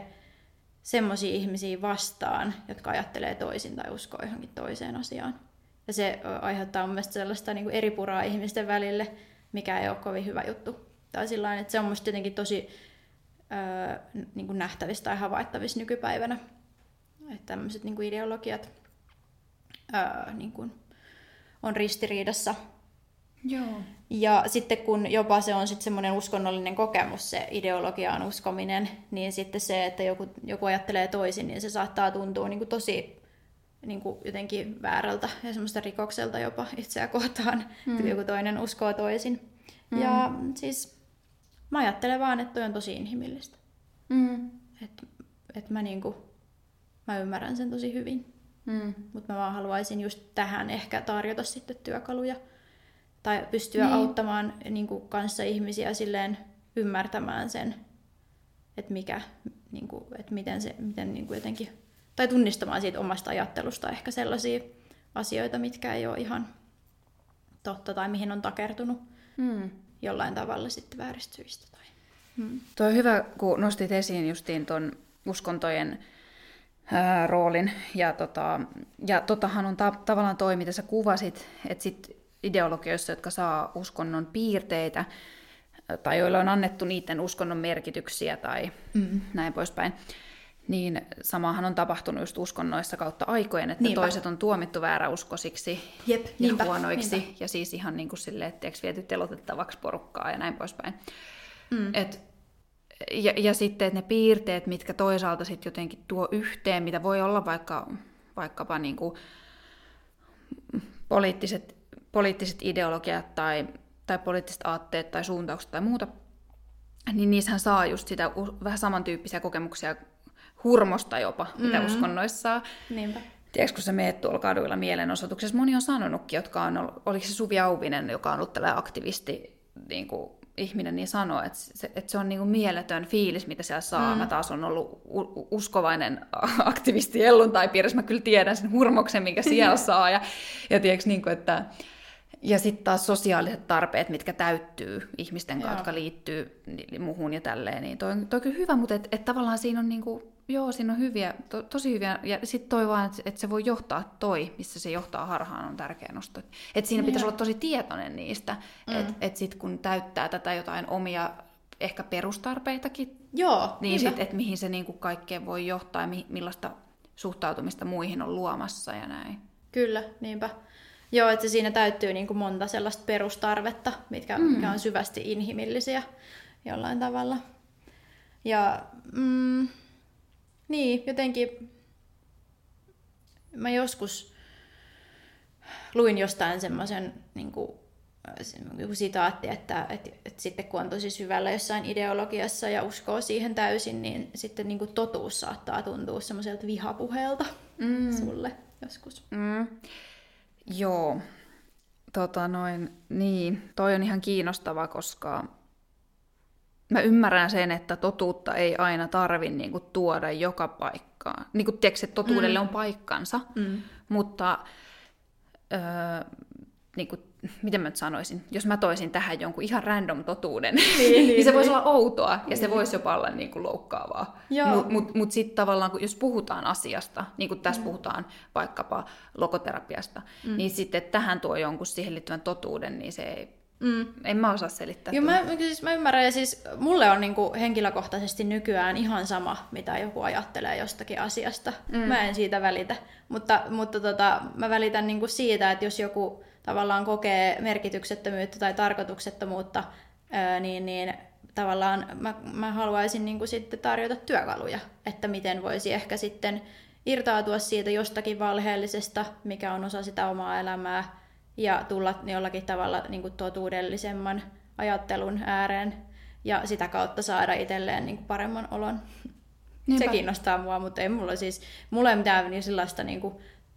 semmoisia ihmisiä vastaan, jotka ajattelee toisin tai uskoo johonkin toiseen asiaan. Ja se aiheuttaa mun mielestä sellaista niin kuin eri puraa ihmisten välille, mikä ei ole kovin hyvä juttu. Tai sillain, että se on musta jotenkin tosi öö, niin kuin nähtävissä tai havaittavissa nykypäivänä. Että tämmöiset niin ideologiat ää, niin kuin on ristiriidassa. Joo. Ja sitten kun jopa se on sitten semmoinen uskonnollinen kokemus, se ideologiaan uskominen, niin sitten se, että joku, joku ajattelee toisin, niin se saattaa tuntua niin kuin tosi niin kuin jotenkin väärältä ja semmoista rikokselta jopa itseä kohtaan, mm. että joku toinen uskoo toisin. Mm. Ja siis mä ajattelen vaan, että toi on tosi inhimillistä. Mm. Että et mä niinku mä ymmärrän sen tosi hyvin. Mm. Mutta mä vaan haluaisin just tähän ehkä tarjota sitten työkaluja tai pystyä niin. auttamaan niin kuin kanssa ihmisiä silleen ymmärtämään sen, että mikä, niin kuin, että miten se, miten niin kuin jotenkin, tai tunnistamaan siitä omasta ajattelusta ehkä sellaisia asioita, mitkä ei ole ihan totta tai mihin on takertunut mm. jollain tavalla sitten vääristyistä. Tai... Mm. Tuo on hyvä, kun nostit esiin justiin tuon uskontojen ää, roolin. Ja, tota, ja totahan on ta- tavallaan toi, mitä sä kuvasit, että sit ideologioissa, jotka saa uskonnon piirteitä, tai joilla on annettu niiden uskonnon merkityksiä tai mm. näin poispäin, niin samahan on tapahtunut just uskonnoissa kautta aikojen, että niinpä. toiset on tuomittu vääräuskosiksi Jep, ja niinpä, huonoiksi, niinpä. ja siis ihan niin kuin silleen, että viety telotettavaksi porukkaa ja näin poispäin. Mm. Et ja, ja sitten että ne piirteet, mitkä toisaalta sitten jotenkin tuo yhteen, mitä voi olla vaikka, vaikkapa niin kuin poliittiset, poliittiset ideologiat tai, tai poliittiset aatteet tai suuntaukset tai muuta, niin niissähän saa just sitä vähän samantyyppisiä kokemuksia hurmosta jopa, mm-hmm. mitä uskonnoissa saa. Niinpä. Tiedätkö, kun sä meet tuolla kaduilla mielenosoituksessa, moni on sanonutkin, jotka on ollut, oliko se Suvi Auvinen, joka on ollut tällainen aktivisti niin kuin ihminen niin sanoo, että se, että se on niin kuin mieletön fiilis, mitä siellä saa. Mm. Mä taas on ollut uskovainen aktivisti piirissä, mä kyllä tiedän sen hurmoksen, minkä siellä saa. Ja, ja niin kuin, että, ja sitten taas sosiaaliset tarpeet, mitkä täyttyy ihmisten kanssa, jotka liittyy muuhun ja tälleen. Niin toi, toi on kyllä hyvä, mutta et, et tavallaan siinä on, niinku, joo, siinä on hyviä, to, tosi hyviä. Ja sitten toi vaan, että et se voi johtaa toi, missä se johtaa harhaan, on tärkeä nosto. Et siinä pitäisi olla tosi tietoinen niistä, mm. että et sitten kun täyttää tätä jotain omia ehkä perustarpeitakin, Joo, niin sitten, että mihin se niinku kaikkeen voi johtaa ja mi, millaista suhtautumista muihin on luomassa ja näin. Kyllä, niinpä. Joo, että siinä täyttyy niin kuin monta sellaista perustarvetta, mitkä, mm. mikä on syvästi inhimillisiä jollain tavalla. Ja mm, niin, jotenkin mä joskus luin jostain semmoisen niin kuin, sitaatti, että, että, että sitten kun on tosi syvällä jossain ideologiassa ja uskoo siihen täysin, niin sitten niin kuin totuus saattaa tuntua semmoiselta vihapuheelta mm. sulle joskus. Mm. Joo, tota noin, niin, toi on ihan kiinnostava, koska mä ymmärrän sen, että totuutta ei aina tarvi niin kuin, tuoda joka paikkaan. Niin kuin, tiedätkö, että totuudelle mm. on paikkansa, mm. mutta öö, niin kuin, miten mä nyt sanoisin, jos mä toisin tähän jonkun ihan random totuuden, niin, niin, niin se voisi niin. olla outoa ja niin. se voisi jopa olla niin kuin loukkaavaa. Mutta mut, mut sitten tavallaan, jos puhutaan asiasta, niin kuin tässä mm. puhutaan vaikkapa logoterapiasta, mm. niin sitten tähän tuo jonkun siihen liittyvän totuuden, niin se ei Mm. En mä osaa selittää. Joo, mä, siis mä ymmärrän, ja siis mulle on niinku henkilökohtaisesti nykyään ihan sama, mitä joku ajattelee jostakin asiasta. Mm. Mä en siitä välitä. Mutta, mutta tota, mä välitän niinku siitä, että jos joku tavallaan kokee merkityksettömyyttä tai tarkoituksettomuutta, ää, niin, niin tavallaan mä, mä haluaisin niinku sitten tarjota työkaluja, että miten voisi ehkä sitten irtautua siitä jostakin valheellisesta, mikä on osa sitä omaa elämää, ja tulla jollakin tavalla niin kuin totuudellisemman ajattelun ääreen ja sitä kautta saada itselleen niin kuin paremman olon. Niinpä. Se kiinnostaa mua, mutta ei mulla siis, mulla ei mitään niin sellaista niin kuin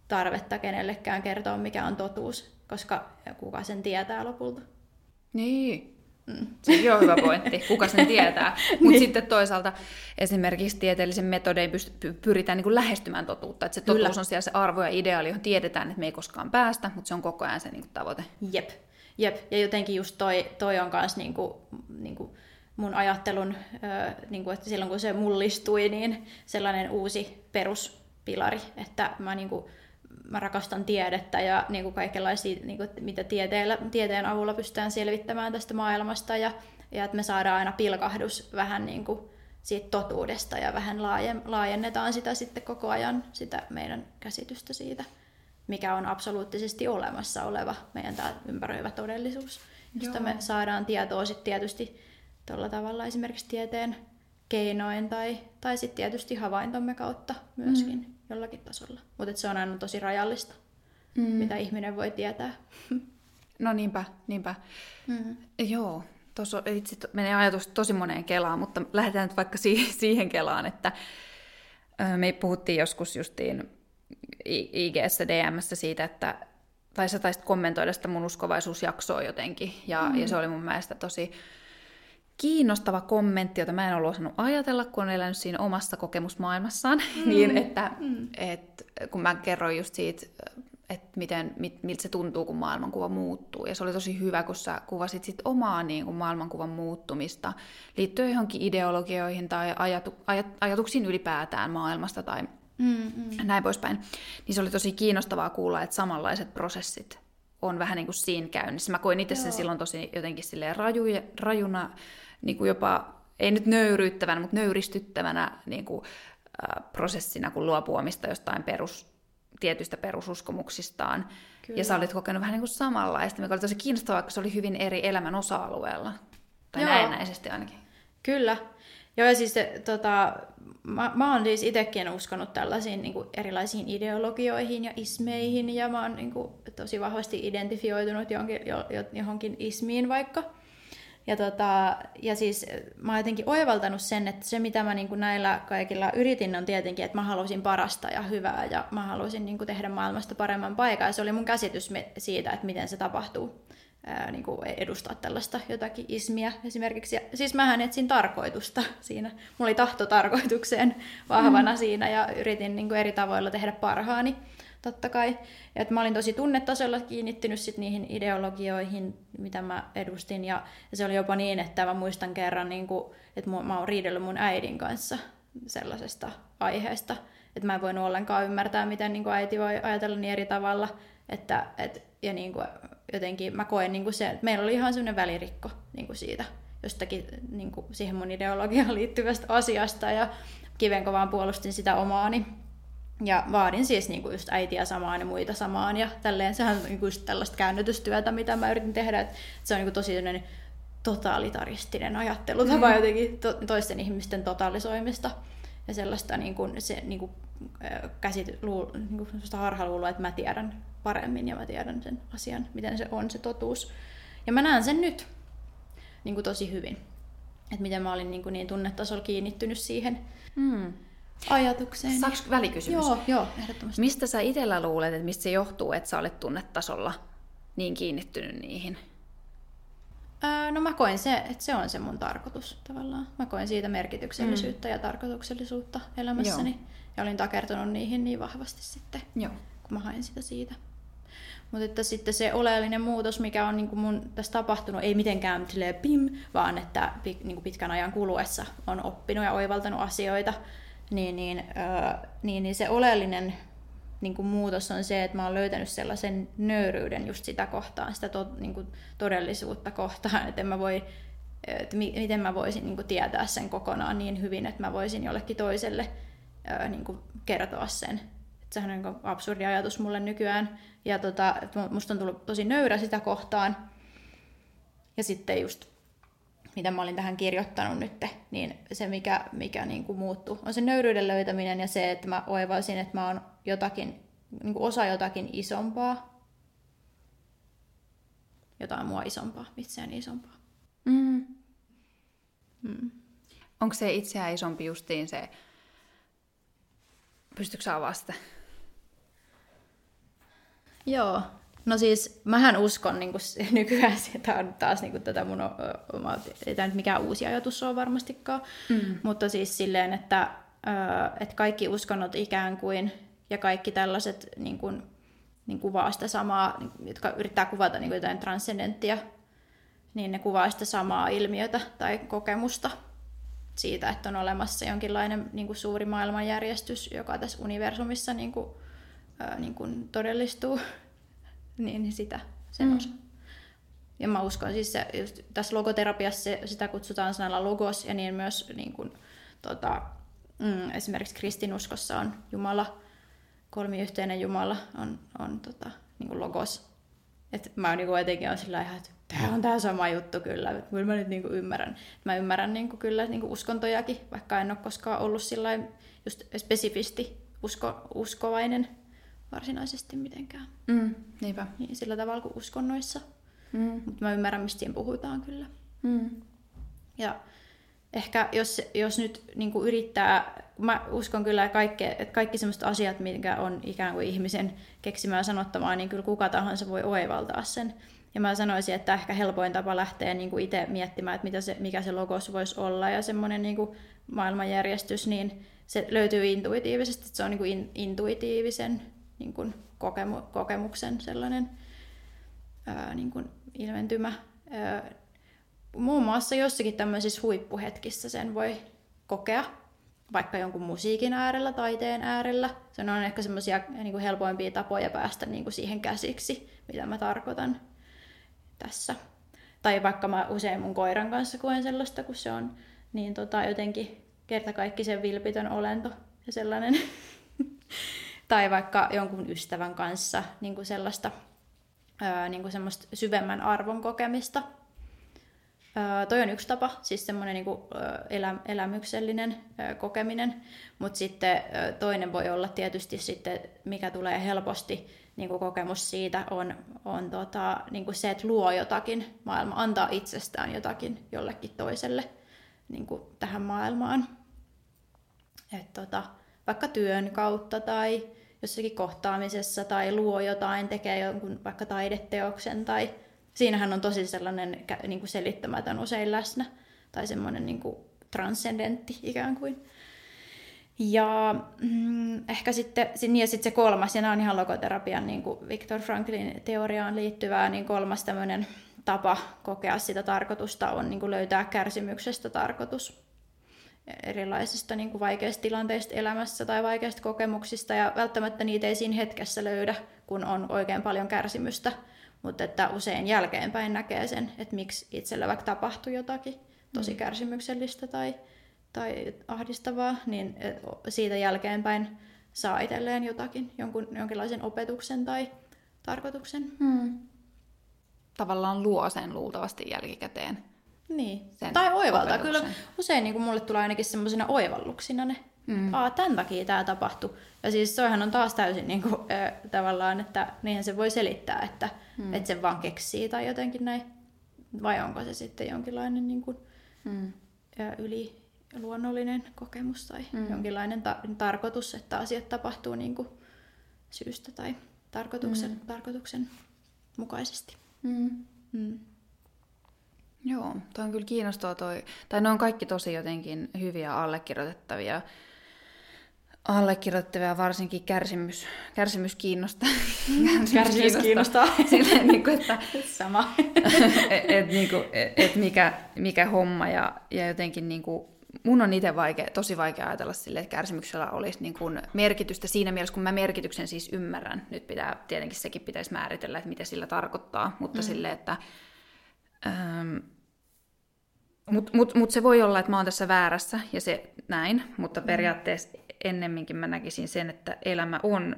tarvetta kenellekään kertoa, mikä on totuus, koska kuka sen tietää lopulta. Niin, Mm. Sekin on hyvä pointti, kuka sen tietää. Mutta niin. sitten toisaalta esimerkiksi tieteellisen metodein pyritään niin kuin lähestymään totuutta. Että se totuus Kyllä. on siellä se arvo ja ideaali, johon tiedetään, että me ei koskaan päästä, mutta se on koko ajan se niin kuin tavoite. Jep. Jep. Ja jotenkin just toi, toi on myös niin kuin, niin kuin mun ajattelun, niin kuin, että silloin kun se mullistui, niin sellainen uusi peruspilari, että mä niin kuin, mä rakastan tiedettä ja niin kuin kaikenlaisia, niin kuin, mitä tieteellä, tieteen avulla pystytään selvittämään tästä maailmasta ja, ja että me saadaan aina pilkahdus vähän niin kuin siitä totuudesta ja vähän laajennetaan sitä sitten koko ajan, sitä meidän käsitystä siitä, mikä on absoluuttisesti olemassa oleva meidän tämä ympäröivä todellisuus, josta Joo. me saadaan tietoa sitten tietysti tuolla tavalla esimerkiksi tieteen keinoin tai, tai sitten tietysti havaintomme kautta myöskin. Mm jollakin tasolla. Mutta se on aina tosi rajallista, mm. mitä ihminen voi tietää. No niinpä, niinpä. Mm. Joo, tuossa itse menee ajatus tosi moneen kelaan, mutta lähdetään nyt vaikka siihen kelaan, että me puhuttiin joskus justiin IGssä, DMssä siitä, että tai sä taisit kommentoida sitä mun uskovaisuusjaksoa jotenkin, ja, mm. ja se oli mun mielestä tosi kiinnostava kommentti, jota mä en ollut osannut ajatella, kun on elänyt siinä omassa kokemusmaailmassaan, mm. niin että mm. et, kun mä kerroin just siitä, että miten, mit, miltä se tuntuu, kun maailmankuva muuttuu. Ja se oli tosi hyvä, kun sä kuvasit sit omaa niin kuin maailmankuvan muuttumista liittyen johonkin ideologioihin tai ajatu, ajat, ajatuksiin ylipäätään maailmasta tai mm, mm. näin poispäin. Niin se oli tosi kiinnostavaa kuulla, että samanlaiset prosessit on vähän niin kuin siinä käynnissä. Mä koin itse sen silloin tosi jotenkin silleen raju, rajuna niin kuin jopa, ei nyt nöyryyttävänä, mutta nöyristyttävänä niin kuin, äh, prosessina, kun luopuamista jostain perus, tietyistä perususkomuksistaan. Kyllä. Ja sä olit kokenut vähän niin kuin samanlaista, mikä oli tosi kiinnostavaa, koska se oli hyvin eri elämän osa-alueella. Tai Joo. näennäisesti ainakin. Kyllä. Joo, ja siis tota, mä, mä oon siis itsekin uskonut tällaisiin niin kuin erilaisiin ideologioihin ja ismeihin, ja mä oon niin kuin, tosi vahvasti identifioitunut johonkin, johonkin ismiin vaikka. Ja, tota, ja siis mä oon jotenkin oivaltanut sen, että se mitä mä niin kuin näillä kaikilla yritin on tietenkin, että mä halusin parasta ja hyvää ja mä halusin niin kuin tehdä maailmasta paremman paikan. Ja se oli mun käsitys siitä, että miten se tapahtuu ää, niin kuin edustaa tällaista jotakin ismiä esimerkiksi. Ja, siis mähän etsin tarkoitusta siinä. Mulla oli tahto tarkoitukseen vahvana mm. siinä ja yritin niin kuin eri tavoilla tehdä parhaani totta kai. Että mä olin tosi tunnetasolla kiinnittynyt sit niihin ideologioihin, mitä mä edustin. Ja, se oli jopa niin, että mä muistan kerran, niin kuin, että mä oon riidellyt mun äidin kanssa sellaisesta aiheesta. Että mä en voinut ollenkaan ymmärtää, miten niin äiti voi ajatella niin eri tavalla. Että, et, ja niin kuin, jotenkin mä koen niin se, että meillä oli ihan sellainen välirikko niin siitä jostakin niin kuin siihen mun ideologiaan liittyvästä asiasta. Ja kivenkovaan puolustin sitä omaani. Ja vaadin siis niinku just äitiä samaan ja muita samaan. Ja tälleen sehän on niinku just tällaista käännytystyötä, mitä mä yritin tehdä. Että se on niinku tosi totalitaristinen ajattelutapa mm. jotenkin to- toisten ihmisten totalisoimista. Ja sellaista niinku, se, niinku, käsit, luu, niinku, harhaluuloa, että mä tiedän paremmin ja mä tiedän sen asian, miten se on se totuus. Ja mä näen sen nyt niinku, tosi hyvin. Että miten mä olin niinku, niin tunnetasolla kiinnittynyt siihen. Mm ajatukseen. Saanko välikysymys? Joo, joo, ehdottomasti. Mistä sä itsellä luulet, että mistä se johtuu, että sä olet tunnetasolla niin kiinnittynyt niihin? Öö, no mä koen se, että se on se mun tarkoitus tavallaan. Mä koen siitä merkityksellisyyttä mm. ja tarkoituksellisuutta elämässäni. Joo. Ja olin takertunut niihin niin vahvasti sitten, Joo. kun mä hain sitä siitä. Mutta että sitten se oleellinen muutos, mikä on niin mun tässä tapahtunut, ei mitenkään pim, vaan että niin kuin pitkän ajan kuluessa on oppinut ja oivaltanut asioita, niin, niin, äh, niin, niin se oleellinen niin kuin muutos on se, että mä oon löytänyt sellaisen nöyryyden just sitä kohtaan, sitä to, niin kuin todellisuutta kohtaan, että en mä voi että miten mä voisin niin kuin, tietää sen kokonaan niin hyvin, että mä voisin jollekin toiselle ää, niin kuin, kertoa sen. Että sehän on niin absurdi ajatus mulle nykyään. Ja tota, musta on tullut tosi nöyrä sitä kohtaan. Ja sitten just, mitä mä olin tähän kirjoittanut nyt, niin se mikä, mikä niin kuin muuttuu, on se nöyryyden löytäminen ja se, että mä oivaisin, että mä oon jotakin, niin kuin osa jotakin isompaa. Jotain mua isompaa, itseäni isompaa. Mm. Mm. Onko se itseään isompi justiin se, pystytkö sä vasta? Joo, no siis mähän uskon niin kuin, nykyään, tämä on taas niin kuin, tätä mun oma, ei tämä nyt mikään uusi ajatus ole varmastikaan, mm. mutta siis silleen, että, että kaikki uskonnot ikään kuin ja kaikki tällaiset niin kuin, niin kuvaa sitä samaa, jotka yrittää kuvata niin kuin jotain transcendenttia niin ne kuvaa sitä samaa ilmiötä tai kokemusta siitä, että on olemassa jonkinlainen niin kuin suuri maailmanjärjestys, joka tässä universumissa niin kuin, niin kuin todellistuu, niin sitä sen mm. osa. Ja mä uskon siis se, just tässä logoterapiassa se, sitä kutsutaan sanalla logos, ja niin myös niin kuin, tota, mm, esimerkiksi kristinuskossa on Jumala, kolmiyhteinen Jumala on, on tota, niin kuin logos. Et mä niin kuin jotenkin on sillä ihan, että tämä on tämä sama juttu kyllä. Kyllä mä nyt niinku ymmärrän. Mä ymmärrän niinku kyllä niinku uskontojakin, vaikka en ole koskaan ollut sillä just spesifisti usko, uskovainen varsinaisesti mitenkään. Mm, niinpä. Niin, sillä tavalla kuin uskonnoissa. Mm. Mutta mä ymmärrän, mistä siinä puhutaan kyllä. Mm. Ja ehkä jos, jos nyt niin kuin yrittää, mä uskon kyllä kaikke, että kaikki sellaiset asiat, mitkä on ikään kuin ihmisen keksimään sanottamaan, niin kyllä kuka tahansa voi oivaltaa sen. Ja mä sanoisin, että ehkä helpoin tapa lähteä niin kuin itse miettimään, että mitä se, mikä se logos voisi olla ja semmoinen niin kuin maailmanjärjestys, niin se löytyy intuitiivisesti, että se on niin kuin in, intuitiivisen niin kuin kokemu, kokemuksen sellainen ää, niin kuin ilmentymä. Ää, muun muassa jossakin tämmöisissä huippuhetkissä sen voi kokea, vaikka jonkun musiikin äärellä, taiteen äärellä. Se on ehkä semmoisia niin helpoimpia tapoja päästä niin kuin siihen käsiksi, mitä mä tarkoitan tässä. Tai vaikka mä usein mun koiran kanssa koen sellaista, kun se on niin tota, jotenkin kertakaikkisen vilpitön olento ja sellainen. tai vaikka jonkun ystävän kanssa niin kuin sellaista ää, niin kuin semmoista syvemmän arvon kokemista. Ää, toi on yksi tapa, siis semmoinen niin elä, elämyksellinen ää, kokeminen, mutta sitten ää, toinen voi olla tietysti sitten, mikä tulee helposti, niin kuin kokemus siitä on, on tota, niin kuin se, että luo jotakin maailma, antaa itsestään jotakin jollekin toiselle niin kuin tähän maailmaan. Et tota, vaikka työn kautta tai jossakin kohtaamisessa tai luo jotain, tekee jonkun vaikka taideteoksen tai siinähän on tosi sellainen niin kuin selittämätön usein läsnä tai semmoinen niin kuin transcendentti ikään kuin. Ja mm, ehkä sitten, niin ja sitten se kolmas, ja nämä on ihan logoterapian niin kuin Viktor Franklin teoriaan liittyvää, niin kolmas tämmöinen tapa kokea sitä tarkoitusta on niin kuin löytää kärsimyksestä tarkoitus erilaisista niin kuin vaikeista tilanteista elämässä tai vaikeista kokemuksista, ja välttämättä niitä ei siinä hetkessä löydä, kun on oikein paljon kärsimystä, mutta että usein jälkeenpäin näkee sen, että miksi itsellä vaikka tapahtui jotakin tosi mm. kärsimyksellistä tai tai ahdistavaa, niin siitä jälkeenpäin saa itselleen jotakin, jonkun, jonkinlaisen opetuksen tai tarkoituksen. Hmm. Tavallaan luo sen luultavasti jälkikäteen. Niin, sen tai oivaltaa. Kyllä usein niin kuin mulle tulee ainakin semmoisina oivalluksina ne. Mm. Aa, tämän takia tämä tapahtui. Ja siis soihan on taas täysin niin kuin, äh, tavallaan, että niinhän se voi selittää, että, mm. että se vaan keksii tai jotenkin näin. Vai onko se sitten jonkinlainen niin kuin, mm. äh, yli, luonnollinen kokemus tai mm. jonkinlainen ta- tarkoitus, että asiat tapahtuu niin kuin syystä tai tarkoituksen, mm. tarkoituksen mukaisesti. Mm. Mm. Joo, toi on kyllä kiinnostavaa toi, tai ne on kaikki tosi jotenkin hyviä allekirjoitettavia allekirjoittavia varsinkin kärsimys, kärsimys kiinnostaa. kärsimys, kärsimys kiinnostaa. Silleen, niin kuin, että, Sama. et, et, niin kuin, et, et mikä, mikä homma ja, ja jotenkin niin kuin, mun on itse vaikea, tosi vaikea ajatella sille, että kärsimyksellä olisi niin kuin merkitystä siinä mielessä, kun mä merkityksen siis ymmärrän. Nyt pitää, tietenkin sekin pitäisi määritellä, että mitä sillä tarkoittaa, mutta mm. sille, että mutta mut, mut se voi olla, että mä oon tässä väärässä ja se näin, mutta mm. periaatteessa ennemminkin mä näkisin sen, että elämä on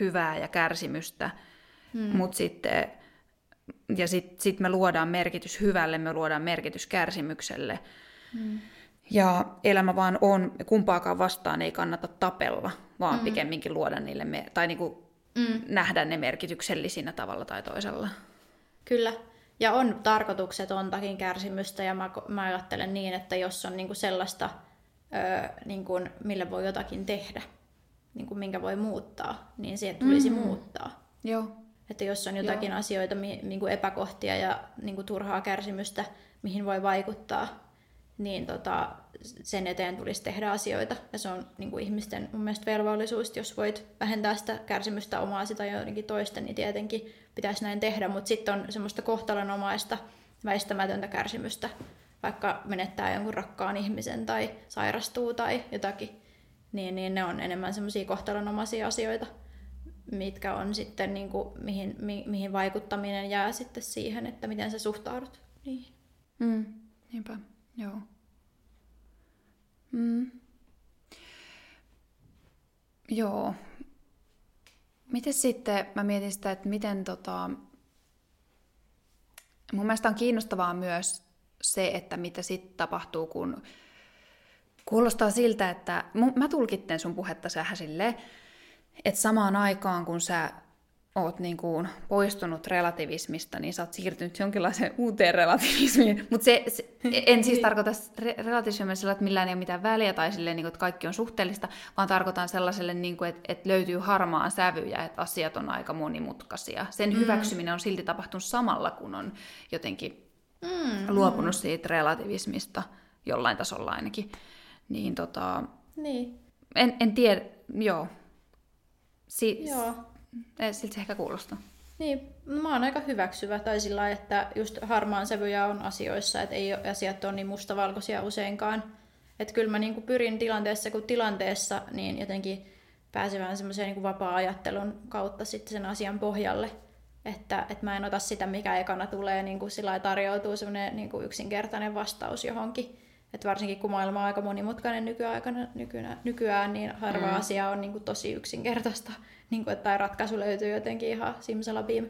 hyvää ja kärsimystä, mm. mutta sitten ja sitten sit me luodaan merkitys hyvälle, me luodaan merkitys kärsimykselle. Mm. Ja elämä vaan on, kumpaakaan vastaan ei kannata tapella, vaan mm. pikemminkin luoda niille, me- tai niinku mm. nähdä ne merkityksellisinä tavalla tai toisella. Kyllä. Ja on tarkoituksetontakin kärsimystä, ja mä, mä ajattelen niin, että jos on niinku sellaista, öö, niinku, millä voi jotakin tehdä, niinku, minkä voi muuttaa, niin siihen tulisi mm. muuttaa. Joo. Että jos on jotakin Joo. asioita, niinku epäkohtia ja niinku turhaa kärsimystä, mihin voi vaikuttaa, niin tota, sen eteen tulisi tehdä asioita. Ja se on niin kuin ihmisten mun mielestä velvollisuus, jos voit vähentää sitä kärsimystä omaa sitä jotenkin toisten, niin tietenkin pitäisi näin tehdä. Mutta sitten on semmoista kohtalonomaista, väistämätöntä kärsimystä, vaikka menettää jonkun rakkaan ihmisen tai sairastuu tai jotakin, niin, niin ne on enemmän semmoisia kohtalonomaisia asioita, mitkä on sitten, niin kuin, mihin, mi, mihin vaikuttaminen jää sitten siihen, että miten sä suhtaudut niihin. Mm, niinpä. Joo. Mm. Joo. Miten sitten, mä mietin sitä, että miten tota... Mun mielestä on kiinnostavaa myös se, että mitä sitten tapahtuu, kun kuulostaa siltä, että mä tulkitten sun puhetta sähän silleen, että samaan aikaan kun sä oot niin kuin poistunut relativismista, niin sä oot siirtynyt jonkinlaiseen uuteen relativismiin. Mutta se, se, en siis niin. tarkoita re- relativismilla, että millään ei ole mitään väliä tai silleen, niin kuin, että kaikki on suhteellista, vaan tarkoitan sellaiselle, niin kuin, että, että löytyy harmaan sävyjä, että asiat on aika monimutkaisia. Sen mm. hyväksyminen on silti tapahtunut samalla, kun on jotenkin mm. luopunut siitä relativismista, jollain tasolla ainakin. Niin tota... Niin. En, en tiedä, joo. Si- joo siltä se ehkä kuulostaa. Niin, no mä oon aika hyväksyvä tai sillä että just harmaan sävyjä on asioissa, että ei asiat ole niin mustavalkoisia useinkaan. Että kyllä mä niinku pyrin tilanteessa kuin tilanteessa niin jotenkin pääsevään semmoiseen niinku vapaa-ajattelun kautta sitten sen asian pohjalle. Että, että mä en ota sitä, mikä ekana tulee, niin kuin sillä tarjoutuu semmoinen niin yksinkertainen vastaus johonkin. Et varsinkin kun maailma on aika monimutkainen nykyaikana, nykyään, nykyään niin harva mm. asia on niin kuin tosi yksinkertaista niin kuin, että tai ratkaisu löytyy jotenkin ihan simsalabim.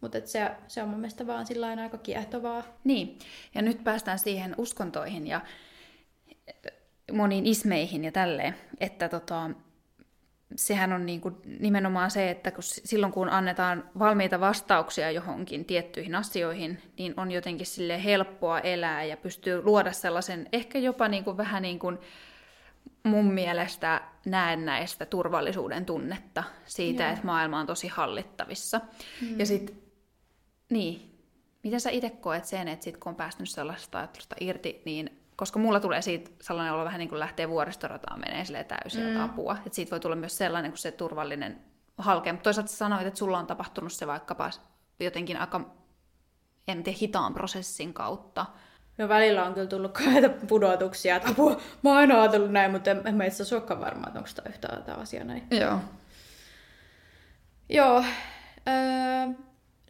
Mutta se, se on mun mielestä vaan sillä aika kiehtovaa. Niin, ja nyt päästään siihen uskontoihin ja moniin ismeihin ja tälleen, että tota, sehän on niin kuin nimenomaan se, että kun silloin kun annetaan valmiita vastauksia johonkin tiettyihin asioihin, niin on jotenkin sille helppoa elää ja pystyy luoda sellaisen ehkä jopa niin kuin vähän niin kuin mun mielestä näennäistä turvallisuuden tunnetta siitä, Joo. että maailma on tosi hallittavissa. Mm. Ja sitten, niin, miten sä itse koet sen, että sit kun on päästy sellaista ajattelusta irti, niin koska mulla tulee siitä sellainen olo vähän niin kuin lähtee vuoristorataan menee sille täysin mm. apua. Että siitä voi tulla myös sellainen kuin se turvallinen halke. Mutta toisaalta sä sanoit, että sulla on tapahtunut se vaikkapa jotenkin aika, en tiedä, hitaan prosessin kautta. No välillä on kyllä tullut kaita pudotuksia, että apua, mä oon aina ajatellut näin, mutta en, en mä itse asiassa olekaan varma, että onko tämä yhtään tämä asia näin. Joo. Joo. Öö,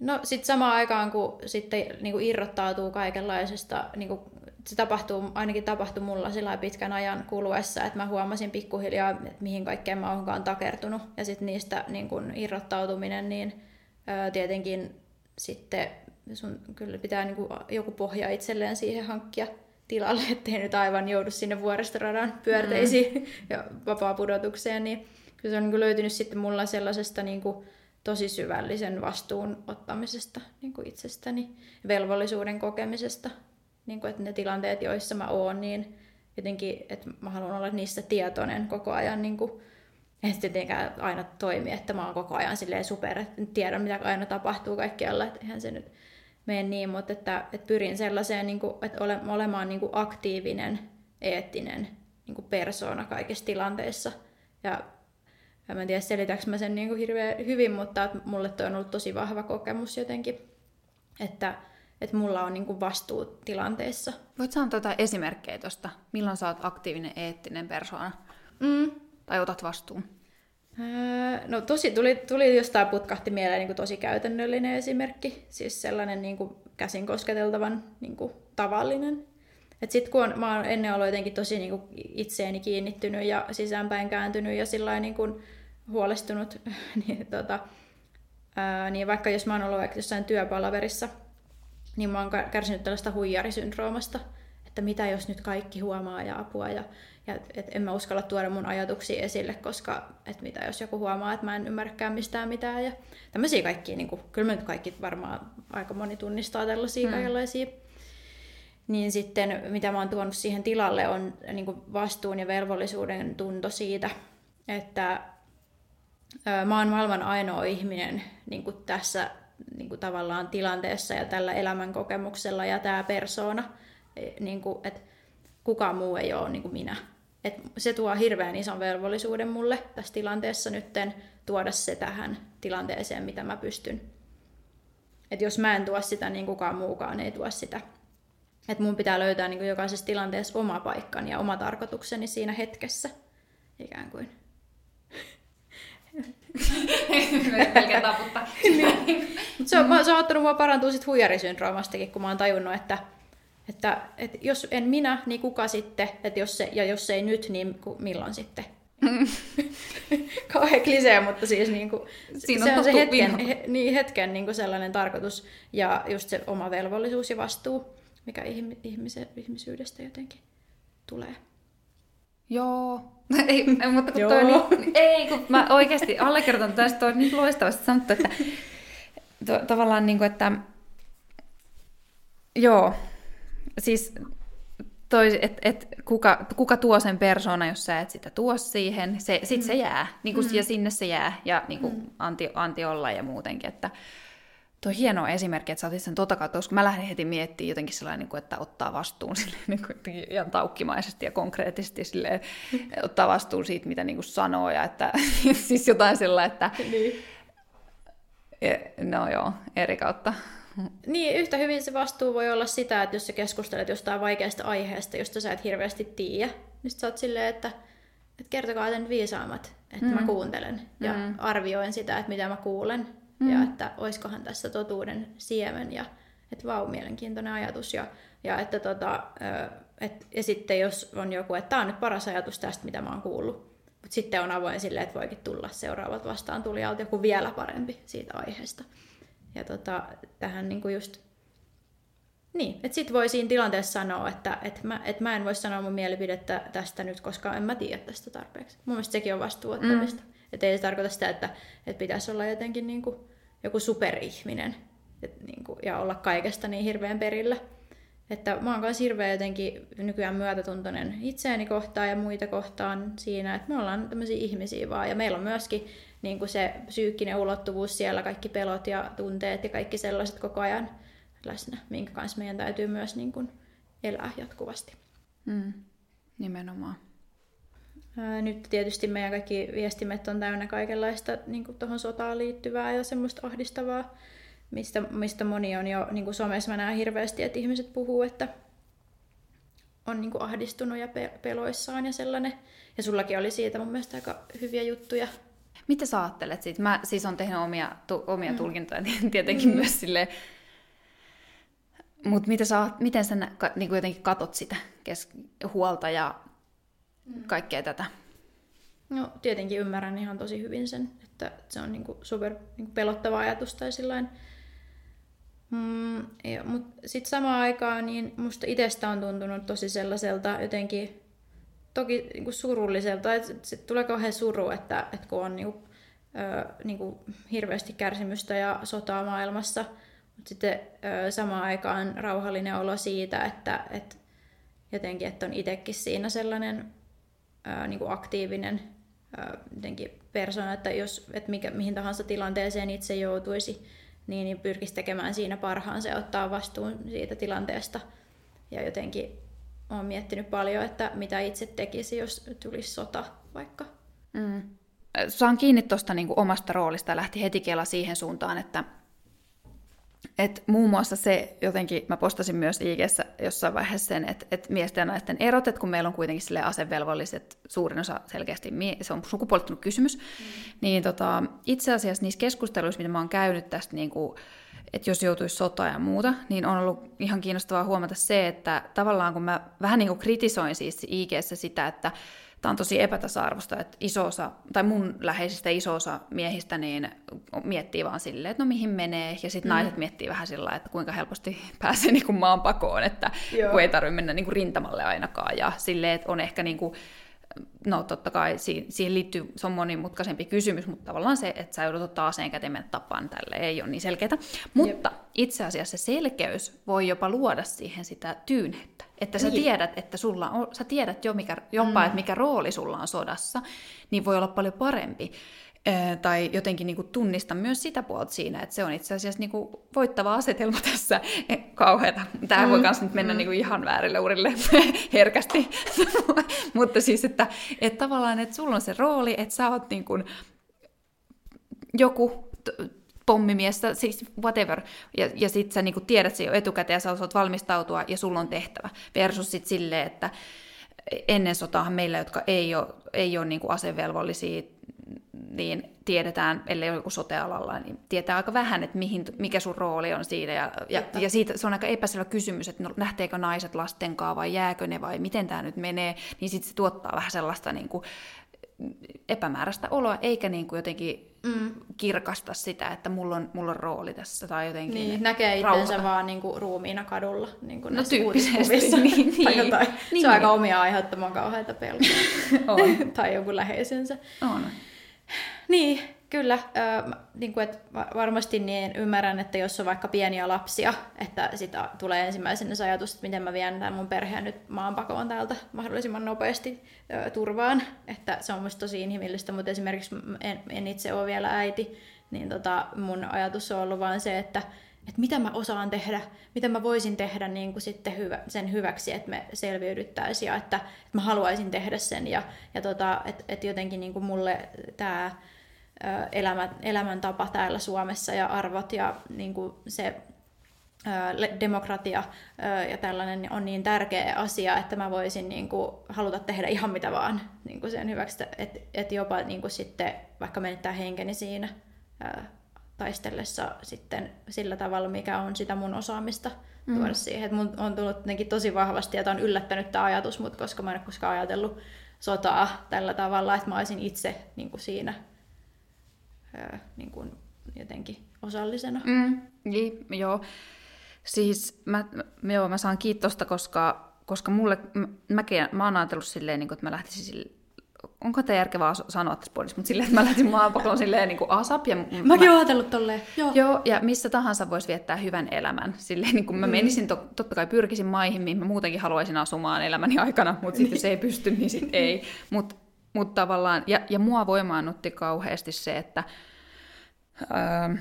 no sitten samaan aikaan, kun sitten niin kuin irrottautuu kaikenlaisesta, niin kuin, se tapahtuu, ainakin tapahtui mulla sillä pitkän ajan kuluessa, että mä huomasin pikkuhiljaa, että mihin kaikkeen mä oonkaan takertunut. Ja sitten niistä niin kuin irrottautuminen, niin öö, tietenkin sitten sun kyllä pitää niin kuin joku pohja itselleen siihen hankkia tilalle, ettei nyt aivan joudu sinne vuoristoradan pyörteisiin mm. ja vapaa-pudotukseen, niin kyllä se on niin löytynyt sitten mulla sellaisesta niin kuin tosi syvällisen vastuun ottamisesta niin kuin itsestäni, velvollisuuden kokemisesta, niin kuin, että ne tilanteet, joissa mä oon, niin jotenkin, että mä haluan olla niissä tietoinen koko ajan, niin kuin, että tietenkään aina toimi, että mä oon koko ajan silleen super, että tiedän mitä aina tapahtuu kaikkialla, että eihän se nyt mene niin, mutta että, että pyrin sellaiseen, niin kuin, että ole, olemaan niin kuin aktiivinen, eettinen niin kuin persoona kaikissa tilanteissa. Ja ja mä en tiedä, selitäänkö mä sen niin kuin hirveän hyvin, mutta mulle toi on ollut tosi vahva kokemus jotenkin, että, että mulla on niin kuin vastuu tilanteessa. Voit sanoa tuota esimerkkejä tuosta, milloin sä oot aktiivinen eettinen persoona? Mm. Tai otat vastuun? Öö, no tosi, tuli, tuli jostain putkahti mieleen niin kuin tosi käytännöllinen esimerkki. Siis sellainen niin kuin käsin kosketeltavan niin kuin tavallinen. Et sit kun on, mä oon ennen ollut jotenkin tosi niin kuin itseeni kiinnittynyt ja sisäänpäin kääntynyt ja sillä niin kuin huolestunut, niin, tota, ää, niin vaikka jos mä oon ollut vaikka jossain työpalaverissa, niin mä oon kärsinyt tällaista huijarisyndroomasta, että mitä jos nyt kaikki huomaa ja apua ja, ja et en mä uskalla tuoda mun ajatuksia esille, koska et mitä jos joku huomaa, että mä en ymmärräkään mistään mitään ja tämmöisiä kaikkia, niin kuin, kyllä me nyt kaikki varmaan aika moni tunnistaa tällaisia hmm. kaikenlaisia niin sitten mitä mä oon tuonut siihen tilalle on niin kuin vastuun ja velvollisuuden tunto siitä, että mä oon maailman ainoa ihminen niin kuin tässä niin kuin tavallaan tilanteessa ja tällä elämänkokemuksella ja tämä persoona, e, niin kuin, että kukaan muu ei ole niin kuin minä. Et se tuo hirveän ison velvollisuuden mulle tässä tilanteessa nytten tuoda se tähän tilanteeseen, mitä mä pystyn. Et jos mä en tuo sitä, niin kukaan muukaan ei tuo sitä. Et mun pitää löytää niin kuin jokaisessa tilanteessa oma paikkani ja oma tarkoitukseni siinä hetkessä. Ikään kuin. Pelkää taputtaa. niin. se, on, se on ottanut mua parantua sit huijarisyndroomastakin, kun mä oon tajunnut, että, että, että jos en minä, niin kuka sitten? Että jos se, ja jos se ei nyt, niin milloin sitten? Kauhean klisee, mutta siis niin kuin, Siinä se on, on se hetken, he, niin hetken niin kuin sellainen tarkoitus ja just se oma velvollisuus ja vastuu, mikä ihmise, ihmisyydestä jotenkin tulee. Joo. ei, mutta kun Joo. toi niin, ei, kun mä oikeasti allekirjoitan tästä, toi niin loistavasti sanottu, että to, tavallaan niin kuin, että joo, siis toi, et, et, kuka, kuka tuo sen persona, jos sä et sitä tuo siihen, se, sit mm. se jää, niin kuin, mm. ja sinne se jää, ja niin kuin, mm. anti, anti olla ja muutenkin, että Tuo on hieno esimerkki, että sä otit sen tota kautta, koska mä lähdin heti miettimään jotenkin sellainen, niin että ottaa vastuun sille, niin kuin, ihan taukkimaisesti ja konkreettisesti sille, ottaa vastuun siitä, mitä niin kuin sanoo, ja että siis jotain sellainen, että niin. no joo, eri kautta. Niin, yhtä hyvin se vastuu voi olla sitä, että jos sä keskustelet jostain vaikeasta aiheesta, josta sä et hirveästi tiedä, niin sä oot silleen, että, että kertokaa sen viisaammat, että mm. mä kuuntelen ja mm. arvioin sitä, että mitä mä kuulen mm. ja että oiskohan tässä totuuden siemen ja että vau, mielenkiintoinen ajatus ja, ja että tota, et, ja sitten jos on joku, että tämä on nyt paras ajatus tästä, mitä mä oon kuullut, mutta sitten on avoin sille, että voikin tulla seuraavat vastaan tulijalta joku vielä parempi siitä aiheesta. Ja tota, tähän niinku just niin, että sitten voi siinä tilanteessa sanoa, että et mä, et mä en voi sanoa mun mielipidettä tästä nyt, koska en mä tiedä tästä tarpeeksi. Mun mielestä sekin on vastuuttamista. Mm. Että ei se tarkoita sitä, että, että pitäisi olla jotenkin niin kuin joku superihminen et niin kuin, ja olla kaikesta niin hirveän perillä. Että mä oon myös hirveän jotenkin nykyään myötätuntoinen itseäni kohtaan ja muita kohtaan siinä, että me ollaan tämmöisiä ihmisiä vaan. Ja meillä on myöskin niin kuin se psyykkinen ulottuvuus siellä, kaikki pelot ja tunteet ja kaikki sellaiset koko ajan läsnä, minkä kanssa meidän täytyy myös niin kuin elää jatkuvasti. Mm, nimenomaan. Nyt tietysti meidän kaikki viestimet on täynnä kaikenlaista niin tuohon sotaan liittyvää ja semmoista ahdistavaa, mistä, mistä moni on jo niin kuin somessa mä näen hirveästi, että ihmiset puhuu, että on niin kuin ahdistunut ja peloissaan ja sellainen. Ja sullakin oli siitä mun mielestä aika hyviä juttuja. Mitä sä ajattelet siitä? Mä siis on tehnyt omia, tu, omia mm. tulkintoja tietenkin mm. myös sille mutta mitä sä, miten sä niin kuin jotenkin katot sitä kes- huolta ja Mm. kaikkea tätä. No tietenkin ymmärrän ihan tosi hyvin sen, että se on niinku super niinku pelottava ajatus tai sillain. Mm, mutta sitten samaan aikaan niin musta itsestä on tuntunut tosi sellaiselta jotenkin toki niinku surulliselta, että se tulee kauhean suru, että, että kun on niinku, ö, niinku hirveästi kärsimystä ja sotaa maailmassa, mutta sitten ö, samaan aikaan rauhallinen olo siitä, että et, jotenkin, että on itsekin siinä sellainen ää, niin kuin aktiivinen ää, persona, että jos et mikä, mihin tahansa tilanteeseen itse joutuisi, niin, niin pyrkisi tekemään siinä parhaansa ja ottaa vastuun siitä tilanteesta ja jotenkin olen miettinyt paljon, että mitä itse tekisi, jos tulisi sota vaikka. Mm. Saan kiinni tuosta niin omasta roolista ja lähti heti kela siihen suuntaan, että et muun muassa se jotenkin, mä postasin myös ig jossain vaiheessa sen, että et miesten ja naisten erot, että kun meillä on kuitenkin sille asevelvolliset, suurin osa selkeästi, mie- se on sukupuolittunut kysymys, mm. niin tota, itse asiassa niissä keskusteluissa, mitä mä oon käynyt tästä niin kuin, että jos joutuisi sotaan ja muuta, niin on ollut ihan kiinnostavaa huomata se, että tavallaan kun mä vähän niin kuin kritisoin siis ig sitä, että tämä on tosi epätasa-arvoista, että iso osa, tai mun läheisistä iso osa miehistä niin miettii vaan silleen, että no mihin menee, ja sitten mm. naiset miettii vähän sillä että kuinka helposti pääsee niin kuin maan pakoon, että Joo. kun ei tarvitse mennä niin kuin rintamalle ainakaan, ja silleen, että on ehkä niin kuin no totta kai siihen liittyy, se on monimutkaisempi kysymys, mutta tavallaan se, että sä joudut ottaa aseen käteen mennä tapaan tälle, ei ole niin selkeää. Mutta Jep. itse asiassa se selkeys voi jopa luoda siihen sitä tyynettä. Että sä niin. tiedät, että sulla on, sä tiedät jo mikä, jopa, mm. että mikä rooli sulla on sodassa, niin voi olla paljon parempi tai jotenkin niin kuin tunnista myös sitä puolta siinä, että se on itse asiassa niin kuin voittava asetelma tässä. E, kauheata. Tämä mm, voi myös nyt mennä mm. niin kuin ihan väärille urille herkästi, mutta siis, että, että tavallaan, että sulla on se rooli, että sä oot niin kuin joku pommimies, siis whatever, ja, ja sit sä niinku tiedät se jo etukäteen ja sä osaat valmistautua ja sulla on tehtävä, versus sit silleen, että ennen sotaahan meillä, jotka ei ole, ei ole niinku asevelvollisia, niin tiedetään, ellei ole joku sotealalla, niin tietää aika vähän, että mihin, mikä sun rooli on siinä. Ja, ja, ja siitä se on aika epäselvä kysymys, että no, lähteekö naiset lastenkaan vai jääkö ne vai miten tämä nyt menee, niin sitten se tuottaa vähän sellaista niin kuin, epämääräistä oloa, eikä niin kuin jotenkin mm. kirkasta sitä, että mulla on, mulla on rooli tässä. Tai jotenkin niin, näkee itsensä vaan niin kuin ruumiina kadulla. Niin kuin no tyyppisesti. Niin, niin, tai jotain. Niin, se on aika omia aiheuttamaan kauheita pelkoja. tai joku läheisensä. On. Niin, kyllä. Äh, niin kuin, että varmasti niin ymmärrän, että jos on vaikka pieniä lapsia, että sitä tulee ensimmäisenä se ajatus, että miten mä vien tämän mun perheen nyt maanpakoon täältä mahdollisimman nopeasti äh, turvaan. Että se on musta tosi inhimillistä, mutta esimerkiksi en, en itse ole vielä äiti, niin tota, mun ajatus on ollut vaan se, että että mitä mä osaan tehdä, mitä mä voisin tehdä niin kuin sitten hyvä, sen hyväksi, että me selviydyttäisiin ja että, että mä haluaisin tehdä sen ja, ja tota, että, että jotenkin niin kuin mulle tämä elämä, elämäntapa täällä Suomessa ja arvot ja niin kuin se demokratia ja tällainen on niin tärkeä asia, että mä voisin niin kuin, haluta tehdä ihan mitä vaan niin kuin sen hyväksi, että et jopa niin kuin sitten vaikka menettää henkeni siinä taistellessa sitten sillä tavalla, mikä on sitä mun osaamista mm. tuoda siihen. Et mun on tullut tosi vahvasti ja tämä on yllättänyt tämä ajatus, mutta koska mä en ole koskaan ajatellut sotaa tällä tavalla, että mä olisin itse niin kuin siinä niin kuin jotenkin osallisena. Mm, niin, joo. Siis mä, joo, mä saan kiitosta, koska, koska mulle, mä, mäkin, mä oon ajatellut silleen, niin kuin, että mä lähtisin sille, onko tämä järkevää sanoa tässä puolissa, mutta silleen, että mä lähtin maanpakoon silleen niin kuin asap. Ja Mäkin mä, oon ajatellut tolleen, joo. Joo, ja missä tahansa voisi viettää hyvän elämän. Silleen niin kuin mä mm. menisin, to, totta kai pyrkisin maihin, mihin mä muutenkin haluaisin asumaan elämäni aikana, mutta sitten jos ei pysty, niin sitten ei. Mutta mut tavallaan, ja, ja mua voimaannutti kauheasti se, että Öö,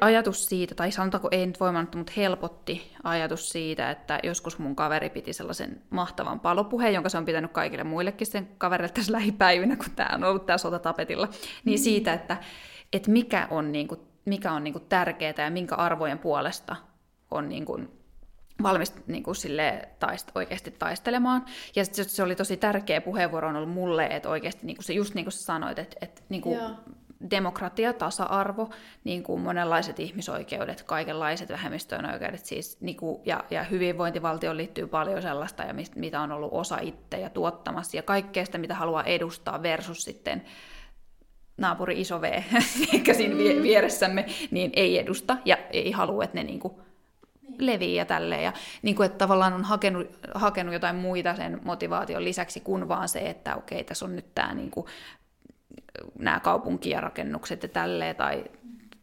ajatus siitä, tai sanotaanko ei nyt voimannut, mutta helpotti ajatus siitä, että joskus mun kaveri piti sellaisen mahtavan palopuheen, jonka se on pitänyt kaikille muillekin sen kaverille tässä lähipäivinä, kun tämä on ollut tämä sota tapetilla, niin mm. siitä, että, että mikä on, niin kuin, mikä on niin kuin tärkeää ja minkä arvojen puolesta on niin kuin, valmis niin kuin sille taist, oikeasti taistelemaan. Ja se, se oli tosi tärkeä puheenvuoro on ollut mulle, että oikeasti niin kuin se, just niin kuin sä sanoit, että, että niin kuin, demokratia, tasa-arvo, niin kuin monenlaiset ihmisoikeudet, kaikenlaiset vähemmistöjen oikeudet siis, niin kuin, ja, ja hyvinvointivaltioon liittyy paljon sellaista, ja mistä, mitä on ollut osa itse ja tuottamassa, ja kaikkea sitä, mitä haluaa edustaa versus sitten naapuri iso V, ehkä siinä mm. vieressämme, niin ei edusta ja ei halua, että ne niin kuin levii ja tälleen. Ja niin kuin, että tavallaan on hakenut, hakenut jotain muita sen motivaation lisäksi kuin vaan se, että okei, tässä on nyt tämä niin kuin nämä kaupunki ja rakennukset ja tälleen, tai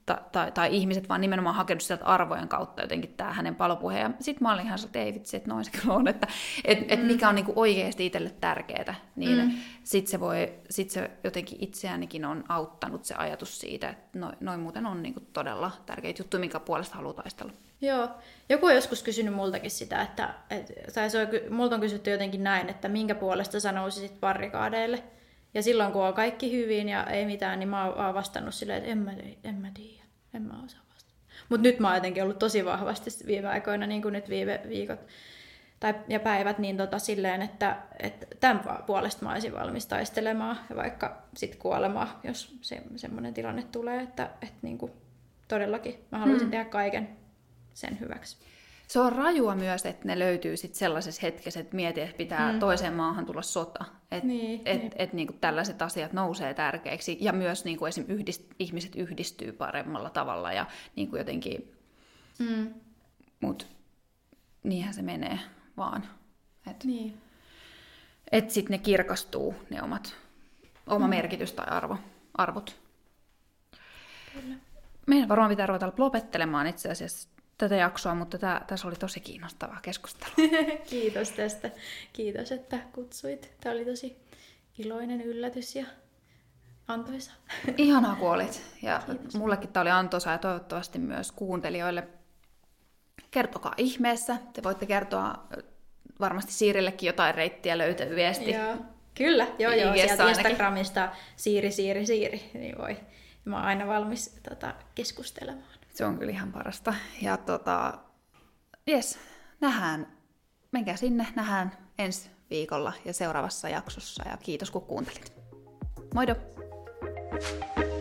tai, tai, tai ihmiset vaan nimenomaan hakenut sieltä arvojen kautta jotenkin tämä hänen palopuhe. Ja sitten mä olin ihan että ei vitsi, että noin se kyllä on, että et, mm. et mikä on niinku oikeasti itselle tärkeää. Niin mm. sitten se, voi, sit se jotenkin itseäänikin on auttanut se ajatus siitä, että noin noi muuten on niinku todella tärkeitä juttuja, minkä puolesta haluaa taistella. Joo. Joku on joskus kysynyt multakin sitä, että, et, tai se on, multa on kysytty jotenkin näin, että minkä puolesta sä nousisit barrikaadeille. Ja silloin kun on kaikki hyvin ja ei mitään, niin mä oon vastannut silleen, että en mä, en mä tiedä, en mä osaa vastata. Mutta nyt mä oon jotenkin ollut tosi vahvasti viime aikoina, niin kuin nyt viime viikot tai, ja päivät, niin tota, silleen, että, että tämän puolesta mä olisin valmis taistelemaan ja vaikka sitten kuolemaa, jos se, semmoinen tilanne tulee, että, että niin kuin, todellakin mä haluaisin hmm. tehdä kaiken sen hyväksi. Se on rajua myös, että ne löytyy sit sellaisessa hetkessä, että mieti, että pitää mm. toiseen maahan tulla sota. Että niin, et, niin. et, niinku tällaiset asiat nousee tärkeiksi. Ja myös niinku esim. Yhdist, ihmiset yhdistyy paremmalla tavalla ja niinku jotenkin... Mm. Mut niinhän se menee vaan. Että niin. et sitten ne kirkastuu, ne omat, oma mm. merkitys tai arvo, arvot. Kyllä. Meidän varmaan pitää ruveta lopettelemaan itse asiassa tätä jaksoa, mutta tämä, tässä oli tosi kiinnostavaa keskustelua. Kiitos tästä. Kiitos, että kutsuit. Tämä oli tosi iloinen yllätys ja antoisa. Ihanaa kun olit. Ja Kiitos. mullekin tämä oli antoisa ja toivottavasti myös kuuntelijoille. Kertokaa ihmeessä. Te voitte kertoa varmasti Siirillekin jotain reittiä löytyy viesti. Joo. Kyllä, joo joo, sieltä Instagramista Siiri, Siiri, Siiri, niin voi. Mä oon aina valmis tota, keskustelemaan. Se on kyllä ihan parasta. Ja tota, yes, nähdään, menkää sinne, nähdään ensi viikolla ja seuraavassa jaksossa. Ja kiitos kun kuuntelit. Moido! thank you